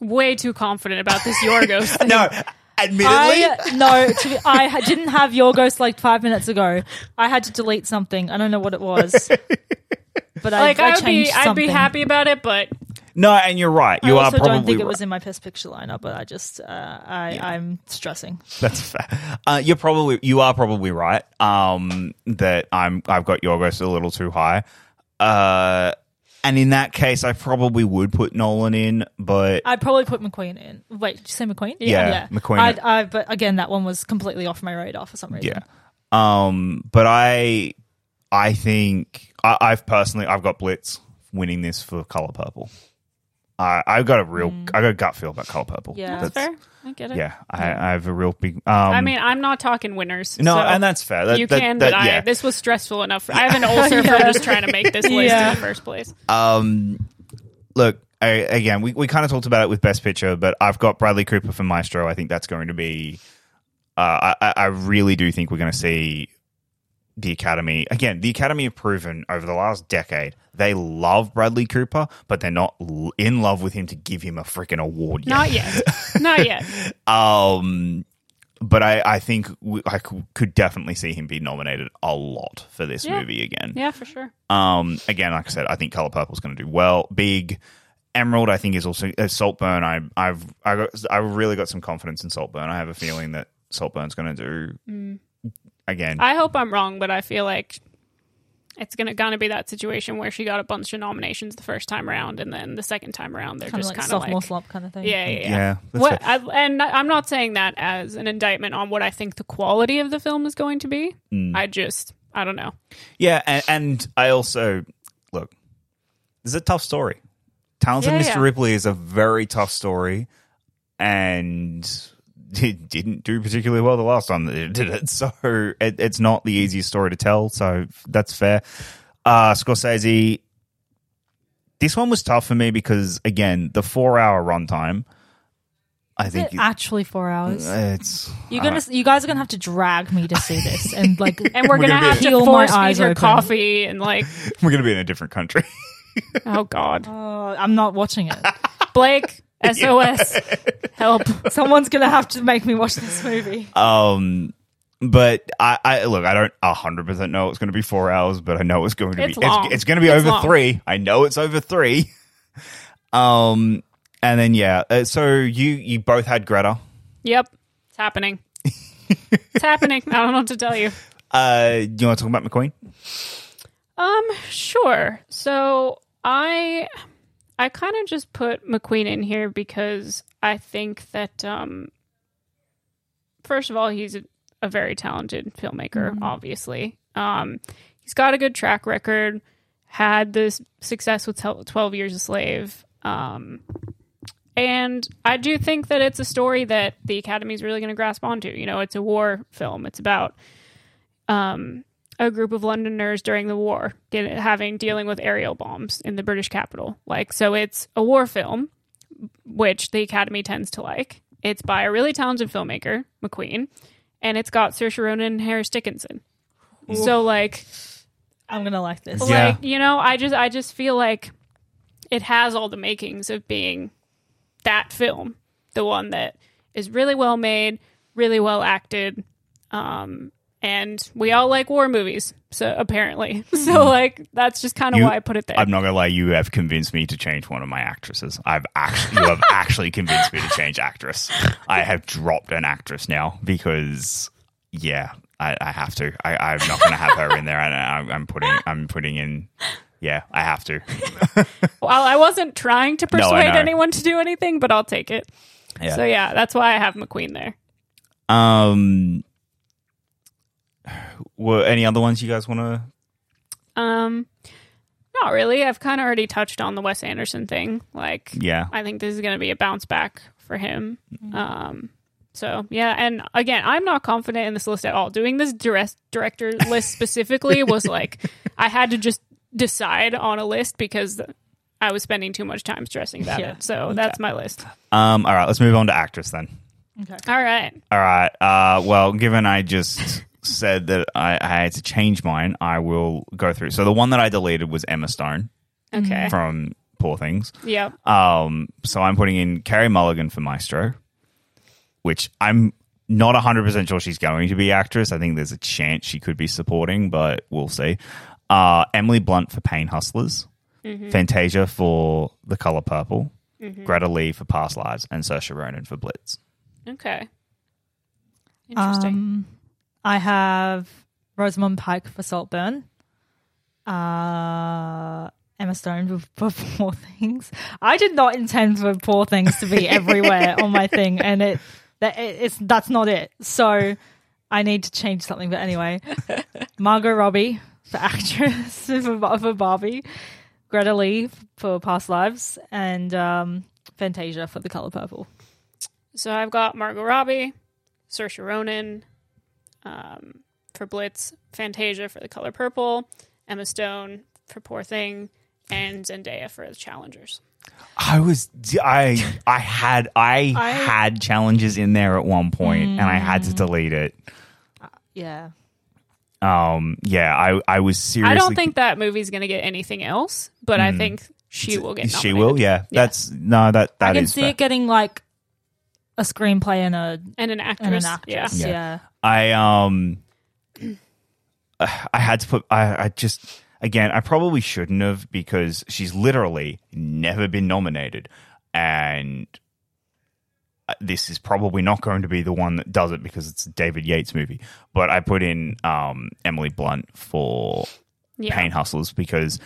way too confident about this Yorgos thing. no. Admittedly, I no, to be, I didn't have Yorgos like five minutes ago. I had to delete something. I don't know what it was, but I, Like I I would be, changed I'd be happy about it, but no, and you're right. You I are also probably don't think it was in my best picture lineup, but I just uh, I I'm stressing. That's fair. Uh, you're probably you are probably right. Um, that I'm I've got Yorgos a little too high. Uh, and in that case, I probably would put Nolan in, but I'd probably put McQueen in. Wait, did you say McQueen? Yeah, yeah, McQueen. I'd, I, but again, that one was completely off my radar for some reason. yeah. Um, but I I think I, I've personally I've got Blitz winning this for Color Purple. I I've got a real I got a gut feel about Color Purple. Mm. Yeah. that's fair. I get it. Yeah, I, I have a real big. Um, I mean, I'm not talking winners. no, so and that's fair. That, you that- can, that- but yeah. I, this was stressful enough. I have an ulcer for just trying to make this list Yeah. in the first place. Um, look, I, again, we, we kind of talked about it with Best Picture, but I've got Bradley Cooper for Maestro. I think that's going to be. Uh, I, I really do think we're going to see the Academy again. The Academy have proven over the last decade they love Bradley Cooper, but they're not l- in love with him to give him a freaking award yet. Not yet. not yet. Um, but I, I think we, I c- could definitely see him be nominated a lot for this Yeah. movie again. Yeah, for sure. Um, again, like I said, I think Color Purple is going to do well, big, Emerald, I think, is also uh, Saltburn. I, I've I got I really got some confidence in Saltburn. I have a feeling that Saltburn's going to do again. I hope I'm wrong, but I feel like it's gonna gonna be that situation where she got a bunch of nominations the first time around, and then the second time around they're Kind of just like kind of sophomore like, slump kind of thing. yeah, yeah, yeah. yeah, What. I, and I- I'm not saying that as an indictment on what I think the quality of the film is going to be. Mm. I just I don't know. Yeah, and, and I also look. This is a tough story. Talented Yeah, Mr. yeah. Ripley is a very tough story, and it didn't do particularly well the last time that it did it. So it, it's not the easiest story to tell. So that's fair. Uh, Scorsese. This one was tough for me because again, the four-hour runtime. I Is think it actually four hours? it's You're gonna, you guys are gonna have to drag me to see this, and like, And we're, We're gonna, gonna have to Peel my force feed eyes her open. coffee and like, we're going to be in a different country. oh god, oh, I'm not watching it. Blake, SOS, help. Someone's gonna have to make me watch this movie. Um, but I, I look, I don't hundred percent know it's going to be four hours, but I know it's going to It's be. long. It's, it's going to be It's over long. three. I know it's over three. Um, and then yeah, uh, so you you both had Greta. Yep, it's happening. it's happening. I don't know what to tell you. Uh, do you want to talk about McQueen? Um, sure. So I I kind of just put McQueen in here because I think that um first of all, he's a, a very talented filmmaker, obviously. Um he's got a good track record, had this success with 12 Years a Slave. Um and I do think that it's a story that the Academy is really going to grasp onto. You know, it's a war film. It's about um, a group of Londoners during the war get, having dealing with aerial bombs in the British capital. Like, so it's a war film, which the Academy tends to like. It's by a really talented filmmaker, McQueen, and it's got Saoirse Ronan and Harris Dickinson. So, like, I'm gonna like this. Yeah. like you know, I just I just feel like it has all the makings of being that film, the one that is really well made, really well acted, um, and we all like war movies. So apparently, so like that's just kind of why I put it there. I'm not gonna lie, you have convinced me to change one of my actresses. I've actually, you have actually convinced me to change actress. I have dropped an actress now because, yeah, I, I have to. I, I'm not gonna have her in there, and I, I'm putting, I'm putting in. Yeah, I have to. well, I wasn't trying to persuade know. anyone to do anything, but I'll take it. Yeah. So yeah, that's why I have McQueen there. Um, were any other ones you guys want to? Um, not really. I've kind of already touched on the Wes Anderson thing. Like, Yeah, I think this is going to be a bounce back for him. Um, so yeah, and again, I'm not confident in this list at all. Doing this direct director list specifically was like I had to just decide on a list because I was spending too much time stressing about Yeah. it. So that's my list. Um. All right, let's move on to actress then. Okay. All right. All right. Uh, well, given I just said that I, I had to change mine, I will go through. So the one that I deleted was Emma Stone Okay. from Poor Things. Yeah. Um, so I'm putting in Carey Mulligan for Maestro, which I'm not 100% sure she's going to be actress. I think there's a chance she could be supporting, but we'll see. Uh, Emily Blunt for Pain Hustlers, Fantasia for The Color Purple, Greta Lee for Past Lives, and Saoirse Ronan for Blitz. Okay. Interesting. Um, I have Rosamund Pike for Saltburn. Uh, Emma Stone for, for Poor Things. I did not intend for Poor Things to be everywhere on my thing, and it that it, it's that's not it. So I need to change something. But anyway, Margot Robbie for actress for, for Barbie, Greta Lee for Past Lives, and um, Fantasia for The Color Purple. So I've got Margot Robbie, Saoirse Ronan um, for Blitz, Fantasia for The Color Purple, Emma Stone for Poor Thing, and Zendaya for The Challengers. I was I I had I, I- had challenges in there at one point and I had to delete it. Yeah. Um yeah, I I was seriously I don't think that movie's going to get anything else, but I think she will get. she will. Yeah, that's no that that is. I can is see fair. it getting like a screenplay and a and an actress. and an Yeah. actress. Yeah. Yeah. I um I had to put I I just again, I probably shouldn't have because she's literally never been nominated, and uh, this is probably not going to be the one that does it because it's a David Yates movie. But I put in um, Emily Blunt for Yeah. Pain Hustlers because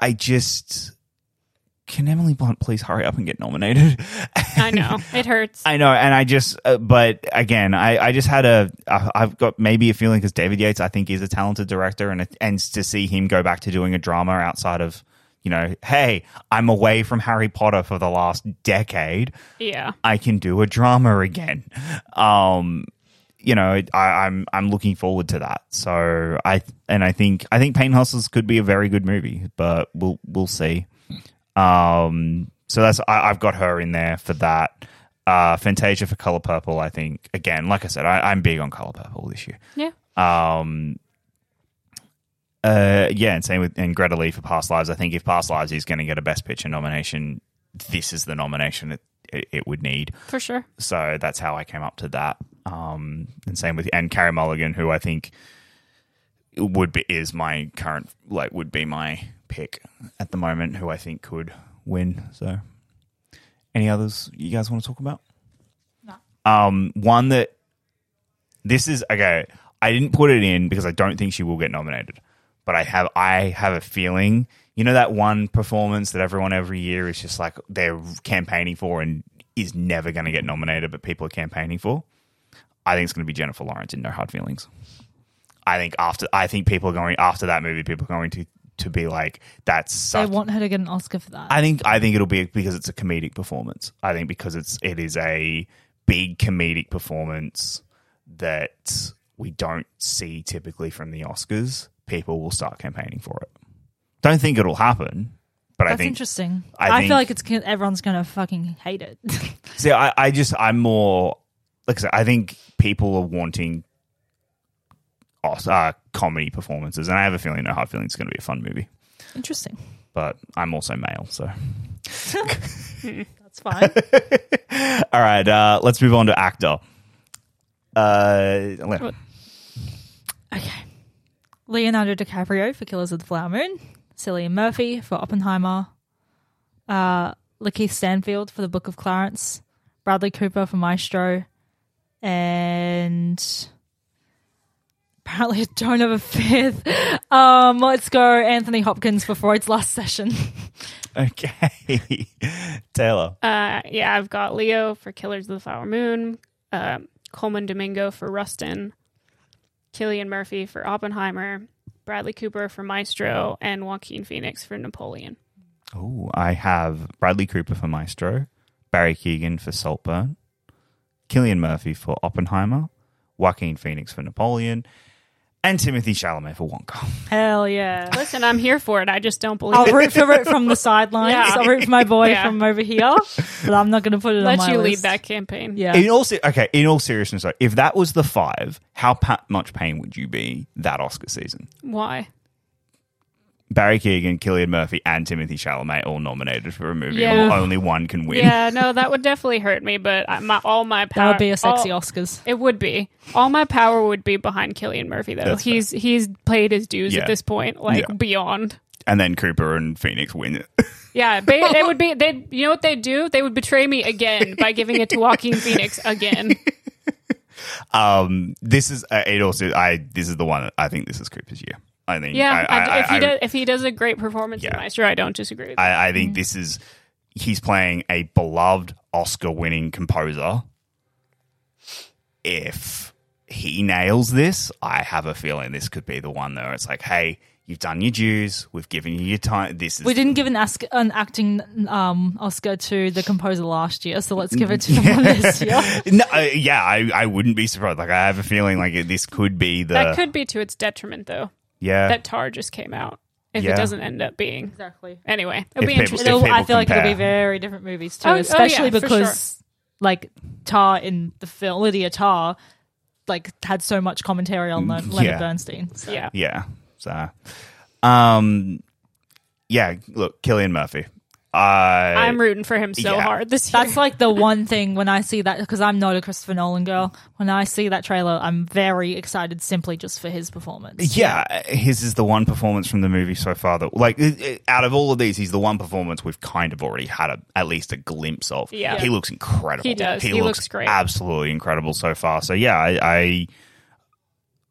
I just can Emily Blunt please hurry up and get nominated. I know. It hurts. I know, and I just, uh, but again, I, I just had a, I- I've got maybe a feeling because David Yates, I think, is a talented director, and and to see him go back to doing a drama outside of, you know, hey, I'm away from Harry Potter for the last decade, yeah. I can do a drama again. Um, you know, I, I'm I'm looking forward to that. So I and I think I think Pain Hustlers could be a very good movie, but we'll we'll see. Um, so that's I, I've got her in there for that. Uh, Fantasia for Color Purple. I think again, like I said, I, I'm big on Color Purple this year. Yeah. Um, uh, yeah, and same with and Greta Lee for Past Lives. I think if Past Lives is going to get a Best Picture nomination, this is the nomination it, it, it would need. For sure. So that's how I came up to that. Um, and same with and Carey Mulligan, who I think would be is my current like would be my pick at the moment, who I think could win. So, any others you guys want to talk about? No. Um, one that this is okay. I didn't put it in because I don't think she will get nominated, but I have I have a feeling. You know that one performance that everyone every year is just like they're campaigning for and is never going to get nominated, but people are campaigning for. I think it's going to be Jennifer Lawrence in No Hard Feelings. I think after I think people are going after that movie, people are going to to be like that's They want her to get an Oscar for that. I think I think it'll be because it's a comedic performance. I think because it's it is a big comedic performance that we don't see typically from the Oscars. People will start campaigning for it. Don't think it'll happen, but I That's think interesting. I I, think- feel like it's everyone's gonna fucking hate it. see. I, I just I'm more like I said. I think people are wanting uh, comedy performances, and I have a feeling No Hard Feelings is going to be a fun movie. interesting. But I'm also male, so That's fine. All right, uh, let's move on to actor. Uh. Okay. Leonardo DiCaprio for Killers of the Flower Moon. Cillian Murphy for Oppenheimer. Uh, LaKeith Stanfield for The Book of Clarence. Bradley Cooper for Maestro. And apparently I don't have a fifth. Um, let's go Anthony Hopkins for Freud's Last Session. okay, Taylor. Uh, yeah, I've got Leo for Killers of the Flower Moon, uh, Colman Domingo for Rustin, Cillian Murphy for Oppenheimer, Bradley Cooper for Maestro, and Joaquin Phoenix for Napoleon. Oh, I have Bradley Cooper for Maestro, Barry Keoghan for Saltburn, Cillian Murphy for Oppenheimer, Joaquin Phoenix for Napoleon, and Timothée Chalamet for Wonka. Hell yeah. Listen, I'm here for it. I just don't believe I'll it. root for it from the sidelines. Yeah. I'll root for my boy Yeah. from over here, but I'm not going to put it on Let my you lead that campaign. Yeah. In all se- okay, in all seriousness, though, if that was the five, how pa- much pain would you be that Oscar season? Why? Barry Keoghan, Cillian Murphy, and Timothée Chalamet all nominated for a movie. Yeah. Only one can win. Yeah, no, that would definitely hurt me. But my, all my power. that would be a sexy all- Oscars. It would be. All my power would be behind Cillian Murphy, though. That's fair. he's he's played his dues Yeah. at this point, like Yeah. beyond. And then Cooper and Phoenix win it. Yeah, they, they would be. They, you know what they would do? They would betray me again by giving it to Joaquin Phoenix again. um, this is uh, it. Also, I this is the one. I think this is Cooper's year. I think. Yeah, I, I, I, if he I, does, if he does a great performance Yeah. in Maestro, I don't disagree. With I, I think this is he's playing a beloved Oscar-winning composer. If he nails this, I have a feeling this could be the one. Though it's like, hey, you've done your dues. We've given you your time. This is We didn't give an, ask, an acting um, Oscar to the composer last year, so let's give it to him this year. no, uh, yeah, I, I wouldn't be surprised. Like, I have a feeling like this could be the that could be to its detriment, though. Yeah. That Tár just came out. If Yeah. it doesn't end up being Exactly. anyway, it'll If be people- interesting. It'll, I people feel like it'll be very different movies too, Oh, oh, yeah, especially for because like Tár in the film Lydia Tár like had so much commentary on Le- Leonard Mm, yeah. Bernstein. So. yeah, Yeah. So, um, yeah. Look, Cillian Murphy. I I'm rooting for him so yeah. hard this year. That's like the one thing when I see that because I'm not a Christopher Nolan girl. When I see that trailer, I'm very excited simply just for his performance. yeah, his is the one performance from the movie so far that, like, it- it- out of all of these, he's the one performance we've kind of already had a, at least a glimpse of. Yeah. he looks incredible. He does. He, He looks, looks great. absolutely incredible so far. So yeah, I, I,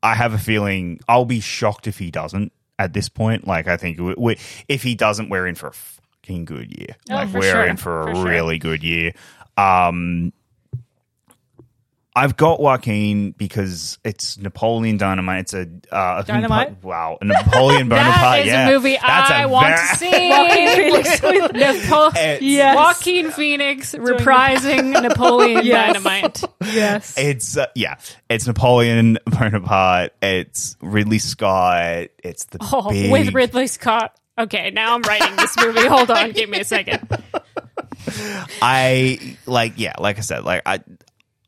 I have a feeling I'll be shocked if he doesn't at this point. Like, I think we, we, if he doesn't, we're in for a fucking good year. Oh, like, we're sure. in for a For sure. really good year. Um, I've got Joaquin because it's Napoleon Dynamite. It's a uh, a Dynamite? Wow, a Napoleon Bonaparte. is yeah. a movie That's I a want very- to see. Napo- It's- Yes. Joaquin Phoenix reprising Napoleon Yes. Dynamite. Yes. It's uh, yeah, it's Napoleon Bonaparte. It's Ridley Scott. It's the Oh, big, with Ridley Scott. Okay, now I'm writing this movie. Hold on, give me a second. I like yeah, like I said, like I,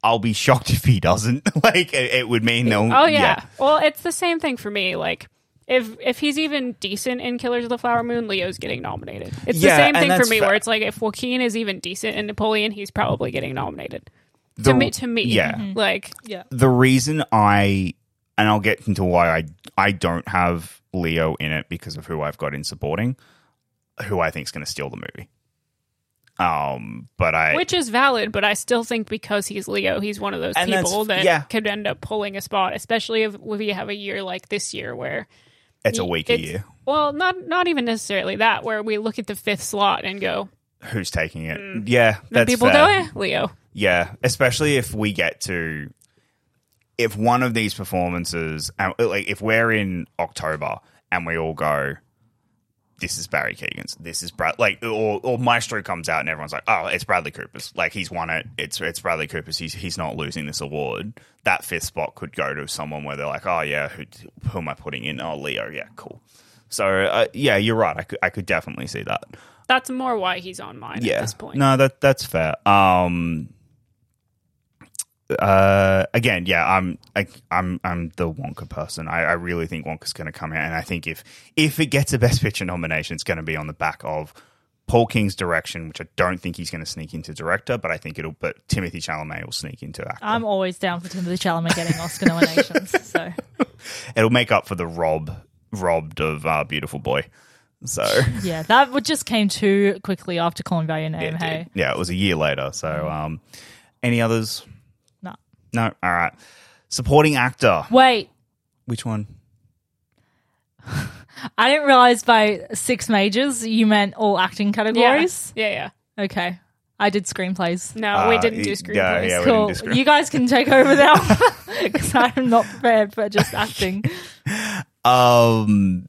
I'll be shocked if he doesn't. like it, it would mean no. Oh yeah. Well, it's the same thing for me. Like if if he's even decent in Killers of the Flower Moon, Leo's getting nominated. It's Yeah, the same thing for me fa- where it's like if Joaquin is even decent in Napoleon, he's probably getting nominated. The- to me to me. yeah. Mm-hmm. Like yeah. the reason I and I'll get into why I I don't have Leo in it because of who I've got in supporting, who I think is going to steal the movie. Um, but I which is valid, but I still think because he's Leo, he's one of those people that yeah. could end up pulling a spot, especially if, if you have a year like this year where it's a week a it's- year. Well, not not even necessarily that, where we look at the fifth slot and go, Who's taking it? Yeah, the that's people fair. go, eh, Leo. Yeah, especially if we get to if one of these performances, like if we're in October and we all go, this is Barry Keoghan's, this is Brad, like, or, or Maestro comes out and everyone's like, oh, it's Bradley Cooper's, like he's won it, it's it's Bradley Cooper's, he's he's not losing this award. That fifth spot could go to someone where they're like, oh yeah, who, who am I putting in? Oh, Leo, yeah, cool. So uh, yeah, you're right. I could I could definitely see that That's more why he's on mine yeah. at this point. No, that that's fair. Um uh again, yeah, I'm I, I'm I'm the Wonka person. I, I really think Wonka's going to come out, and I think if if it gets a Best Picture nomination, it's going to be on the back of Paul King's direction, which I don't think he's going to sneak into director, but I think it'll. But Timothée Chalamet will sneak into actor. I'm always down for Timothée Chalamet getting Oscar nominations. So it'll make up for the rob robbed of uh, Beautiful Boy. So yeah, that would just came too quickly after Call Me by Your Name. it hey, did. yeah, it was a year later. So um, any others? No. No. All right. Supporting actor. Wait, Which one? I didn't realize by six majors you meant all acting categories. yeah, yeah. Okay, I did screenplays. No, we Uh, didn't do screenplays. yeah, we Cool. didn't do screen- You guys can take over now because I'm not prepared for just acting. Um.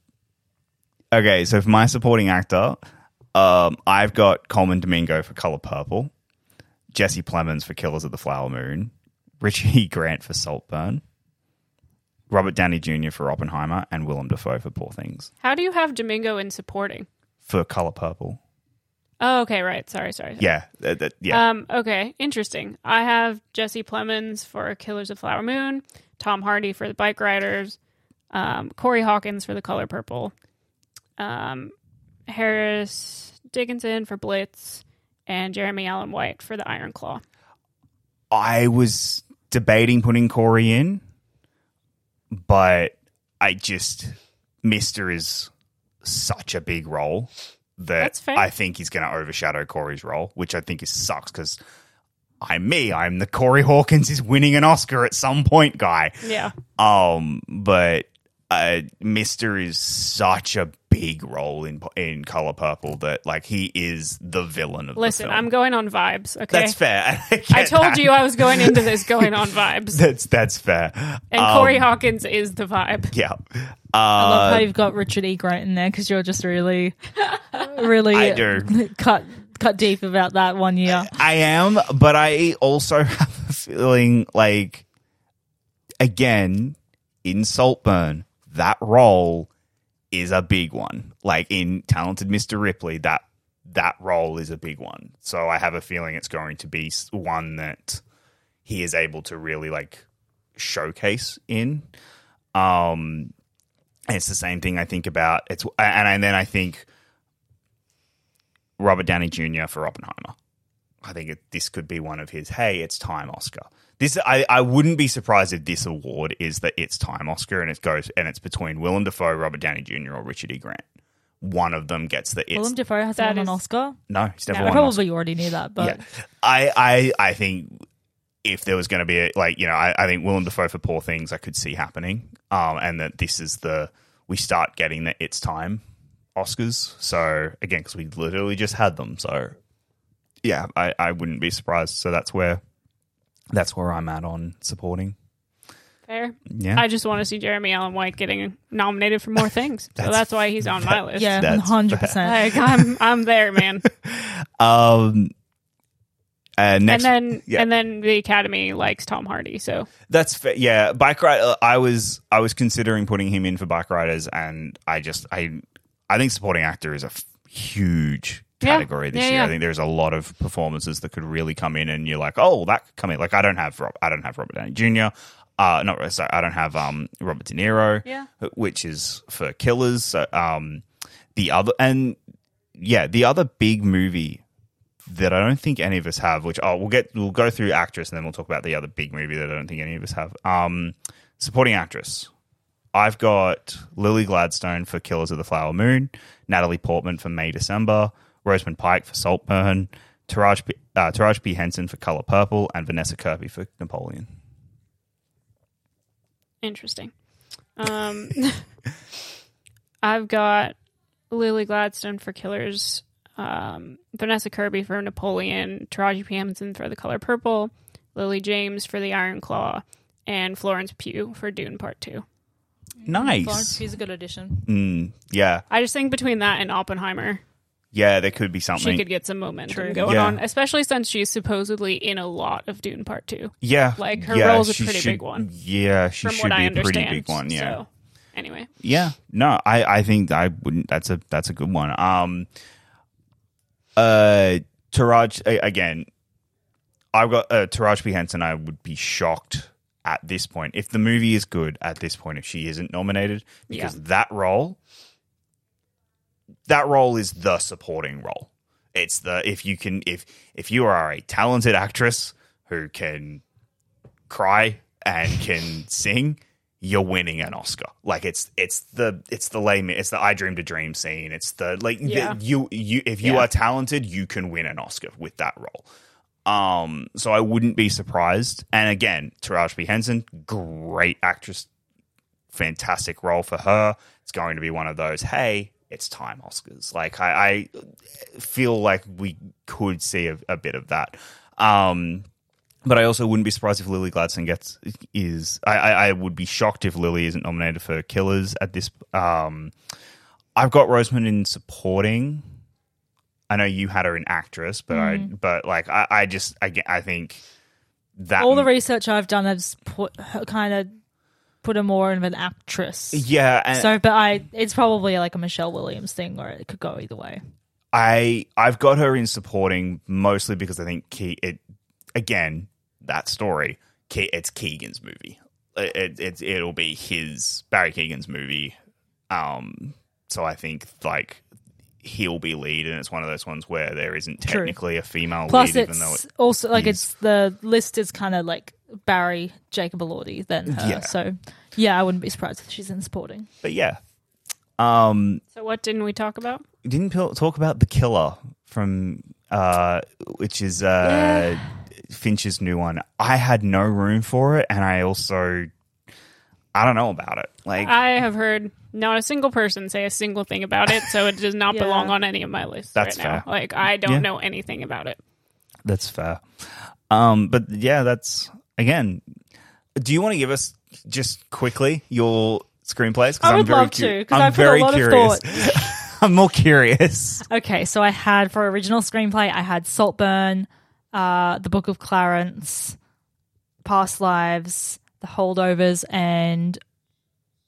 Okay, so for my supporting actor, um, I've got Colman Domingo for Color Purple, Jesse Plemons for Killers of the Flower Moon, Richie Grant for Saltburn, Robert Downey Jr. for Oppenheimer, and Willem Dafoe for Poor Things How do you have Domingo in supporting? for Color Purple. Oh, okay, right. Sorry, sorry. sorry. Yeah, that, that- yeah. Um, okay, interesting. I have Jesse Plemons for Killers of Flower Moon, Tom Hardy for The Bike Riders, um, Corey Hawkins for The Color Purple, um, Harris Dickinson for Blitz, and Jeremy Allen White for The Iron Claw. I was debating putting Corey in, but I just Mister is such a big role that I think he's going to overshadow Corey's role, which I think is sucks because I'm me. I'm the Corey Hawkins is winning an Oscar at some point guy. Yeah. Um, but uh, Mister is such a big role in in Color Purple that like he is the villain of Listen, the film. I'm going on vibes, okay? that's fair. I get told that. you I was going into this going on vibes. That's that's fair. And Um, Corey Hawkins is the vibe. Yeah. I love Uh, how you've got Richard E. Grant in there because you're just really, really I do. cut cut deep about that one year. I am, but I also have a feeling like, again, in Saltburn, that role is a big one. Like in Talented Mr. Ripley, that that role is a big one. So I have a feeling it's going to be one that he is able to really like showcase in. Um, and it's the same thing I think about. It's and, and then I think Robert Downey Jr. for Oppenheimer. I think it, this could be one of his. Hey, it's time, Oscar. This I, I wouldn't be surprised if this award is the It's Time Oscar, and it goes and it's between Willem Dafoe, Robert Downey Jr. or Richard E. Grant. One of them gets the It's. Willem Dafoe hasn't That won an Oscar. no, he's never I won. an probably already knew that, but yeah. I, I, I think if there was going to be a, like, you know, I, I think Willem Dafoe for Poor Things, I could see happening. Um, and that this is the, we start getting the It's Time Oscars. So again, because we literally just had them. So yeah, I, I wouldn't be surprised. So that's where, that's where I'm at on supporting. Fair. Yeah. I just want to see Jeremy Allen White getting nominated for more things. so That's- that's why he's on my list. yeah, That's hundred percent. Like I'm I'm there, man. um, uh, next, and then yeah. and then the Academy likes Tom Hardy, so That's fa- yeah. Bike ride. uh, I was I was considering putting him in for bike riders, and I just I I think supporting actor is a f- huge Yeah. category this Yeah, year. yeah. I think there's a lot of performances that could really come in, and you're like, oh, that could come in. Like I don't have Rob, I don't have Robert Downey Jr. Uh, not sorry, I don't have um Robert De Niro. Yeah. which is for Killers. So, um, the other and yeah, the other big movie that I don't think any of us have, which oh, we'll get we'll go through actress and then we'll talk about the other big movie that I don't think any of us have. Um, supporting actress. I've got Lily Gladstone for Killers of the Flower Moon, Natalie Portman for May December, Rosamund Pike for Saltburn, Taraji P, uh, Taraji P Henson for Color Purple, and Vanessa Kirby for Napoleon. interesting. Um, I've got Lily Gladstone for Killers, um, Vanessa Kirby for Napoleon, Taraji P. Henson for The Color Purple, Lily James for The Iron Claw, and Florence Pugh for Dune Part Two. Florence Nice. Pugh's a good addition. Mm, yeah, I just think between that and Oppenheimer, yeah, there could be something. she could get some momentum True. going Yeah. on, especially since she's supposedly in a lot of Dune Part Two. Yeah, Like, her yeah, role's a pretty should- big one. Yeah, she From should what be I a pretty big one. Yeah, So, anyway, yeah. No, I, I think I wouldn't. That's a that's a good one. Um, uh, Taraj again. I've got uh, Taraj P Henson. I would be shocked at this point if the movie is good. At this point, if she isn't nominated, because that role, that role is the supporting role. It's the if you can if if you are a talented actress who can cry and can sing, you're winning an Oscar. Like it's it's the it's the lame it's the I dreamed a dream scene. It's the like the- you you if you Yeah. are talented, you can win an Oscar with that role. Um, so I wouldn't be surprised. And again, Taraji P Henson, great actress, fantastic role for her. It's going to be one of those. Hey, it's time Oscars. Like I, I feel like we could see a, a bit of that. Um, but I also wouldn't be surprised if Lily Gladstone gets is. I, I, I would be shocked if Lily isn't nominated for Killers at this. Um, I've got Rosamund in supporting. I know you had her in actress, but I but like I, I just I, I think that All the research I've done has put her kind of put her more of an actress. yeah. And So, but I, it's probably like a Michelle Williams thing, or it could go either way. I I've got her in supporting mostly because I think Ke- it again that story. Ke- it's Keoghan's movie. It, it, it it'll be his Barry Keoghan's movie. Um, so I think like he'll be lead, and it's one of those ones where there isn't True. technically a female Plus, lead, it's even though it, also like is. it's the list is kind of like Barry, Jacob Elordi, then her. Yeah. So, yeah, I wouldn't be surprised if she's in supporting. But yeah, um, so what didn't we talk about? we didn't pil- talk about the killer from uh, which is uh, Fincher's new one. I had no room for it, and I also I don't know about it. Like I have heard not a single person say a single thing about it, so it does not Yeah. belong on any of my lists That's right now. fair. Like I don't Yeah. know anything about it. that's fair. Um, but yeah, that's again. Do you want to give us just quickly your screenplays? I I'm would very love cu- to because I'm I put a very lot curious. of thought. I'm more curious. Okay, so I had for original screenplay, I had Saltburn, uh, The Book of Clarence, Past Lives, The Holdovers, and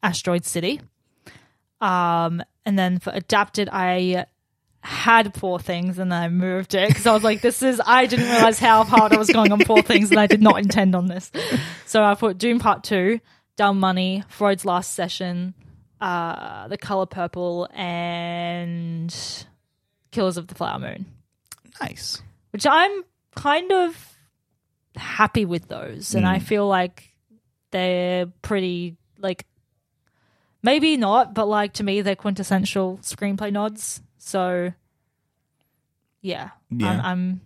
Asteroid City. Um, and then for adapted, I had Poor Things and then I moved it because I was like, this is, I didn't realize how hard I was going on Poor Things and I did not intend on this. So I put Dune Part 2, Dumb Money, Freud's Last Session, uh, The Color Purple, and Killers of the Flower Moon, Nice. which I'm kind of happy with those, and I feel like they're pretty like maybe not, but like to me they're quintessential screenplay nods. So yeah, Yeah. I'm, I'm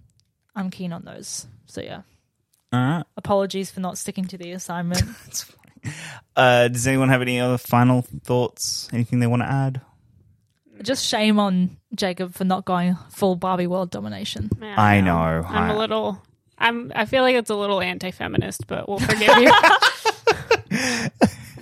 I'm keen on those. So yeah, All right. apologies for not sticking to the assignment. Uh, does anyone have any other final thoughts? Anything they want to add? Just shame on Jacob for not going full Barbie world domination. Yeah, I know. I'm I- a little. I'm. I feel like it's a little anti-feminist, but we'll forgive you.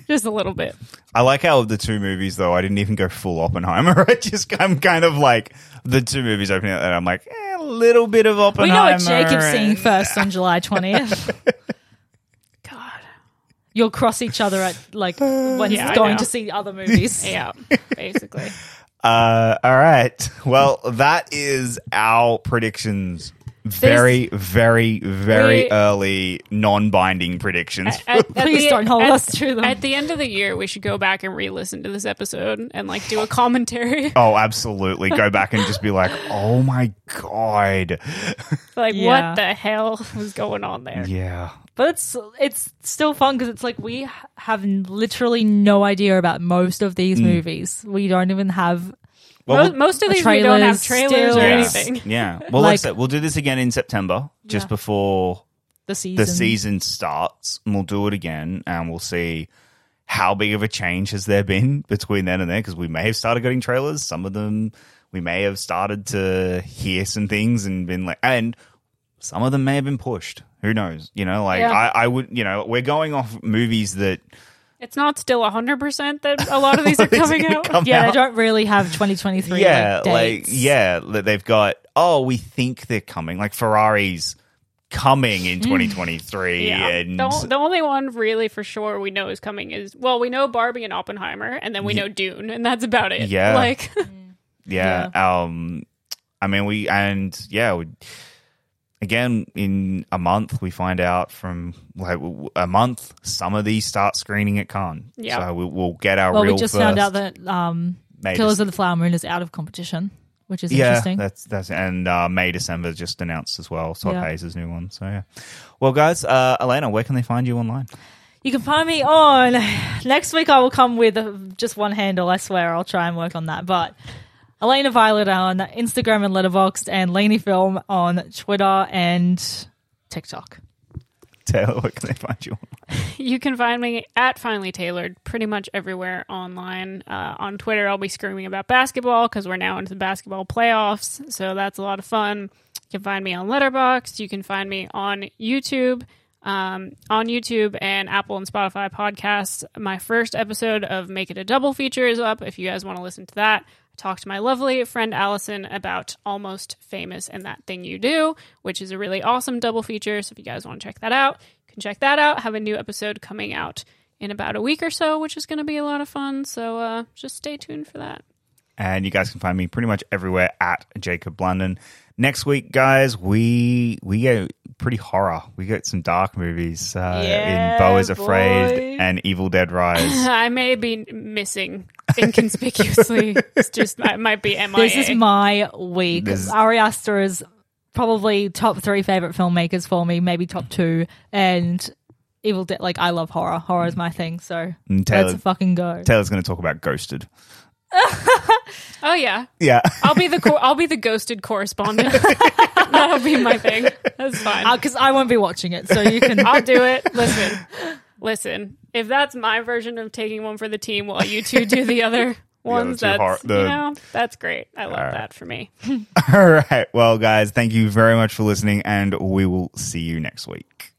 Just a little bit. I like how of the two movies though. I didn't even go full Oppenheimer. I just I'm kind of like the two movies opening up, and I'm like eh, a little bit of Oppenheimer. We know what Jacob's seeing first on July 20th. God. You'll cross each other at like when Yeah, he's going to see other movies. Yeah. Basically. Uh, all right. Well, that is our predictions. Very, very, very We- early, non-binding predictions. At- at Please the- don't hold at- us to them. At the end of the year, we should go back and re-listen to this episode and like do a commentary. oh, absolutely. Go back and just be like, oh my god. like, Yeah. what the hell was going on there? Yeah. But it's it's still fun because it's like we have literally no idea about most of these mm. movies. We don't even have. Well, most, most of the these we don't have trailers trailers still- or yeah. anything. Yeah. Well, Like- let's we'll do this again in September, just Yeah. before The season. the season starts, and we'll do it again, and we'll see how big of a change has there been between then and there. Because we may have started getting trailers. Some of them we may have started to hear some things and been like, and some of them may have been pushed. Who knows? You know, like Yeah. I, I would, you know, we're going off movies that It's not still 100% that a lot of these are coming out. come yeah, out. they don't really have 2023. yeah, like, like yeah, that they've got. Oh, we think they're coming. Like Ferrari's coming in 2023, Mm. Yeah. and The, the only one really for sure we know is coming is, well, we know Barbie and Oppenheimer, and then we know Dune, and that's about it. Yeah. Like, yeah, um, I mean, we and yeah, we, again in a month we find out from like a month some of these start screening at Cannes. Yeah. so we, we'll get our Well, real we just first. found out that um, May Killers Dec- of the Flower Moon is out of competition, which is yeah, interesting. that's that's and uh, May December just announced as well. Todd Yeah. Haynes' new one. So yeah, well, guys, uh, Alayna, where can they find you online? You can find me on next week. I will come with uh, just one handle. I swear, I'll try and work on that. But Alayna Violet on Instagram and Letterboxd, and Laney Film on Twitter and TikTok. Taylor, where can they find you? You can find me at Finally Tailored pretty much everywhere online. Uh, on Twitter, I'll be screaming about basketball because we're now into the basketball playoffs. So that's a lot of fun. You can find me on Letterboxd. You can find me on YouTube. Um, on YouTube and Apple and Spotify podcasts. My first episode of Make It a Double feature is up. If you guys want to listen to that, I talked to my lovely friend Allison about Almost Famous and That Thing You Do, which is a really awesome double feature. So if you guys want to check that out, you can check that out. Have a new episode coming out in about a week or so, which is going to be a lot of fun. So uh, just stay tuned for that. And you guys can find me pretty much everywhere at Jacob Blunden. Next week, guys, we we go pretty horror. We got some dark movies uh, Yeah, in Beau is Afraid boy. and Evil Dead Rise. I may be missing inconspicuously. it's just I might be MIA. This is my week. This- Ari Aster is probably top three favorite filmmakers for me, maybe top two. And Evil Dead, like I love horror. Horror is my thing. So And Taylor, let's fucking go. Taylor's going to talk about Ghosted. oh yeah, Yeah. I'll be the co- I'll be the ghosted correspondent. That'll be my thing. That's fine. Uh, because I won't be watching it, so you can. I'll do it. Listen, listen. If that's my version of taking one for the team, while you two do the other ones, two that's hor- the- you know that's great. I love that for me. All right. Well, guys, thank you very much for listening, and we will see you next week.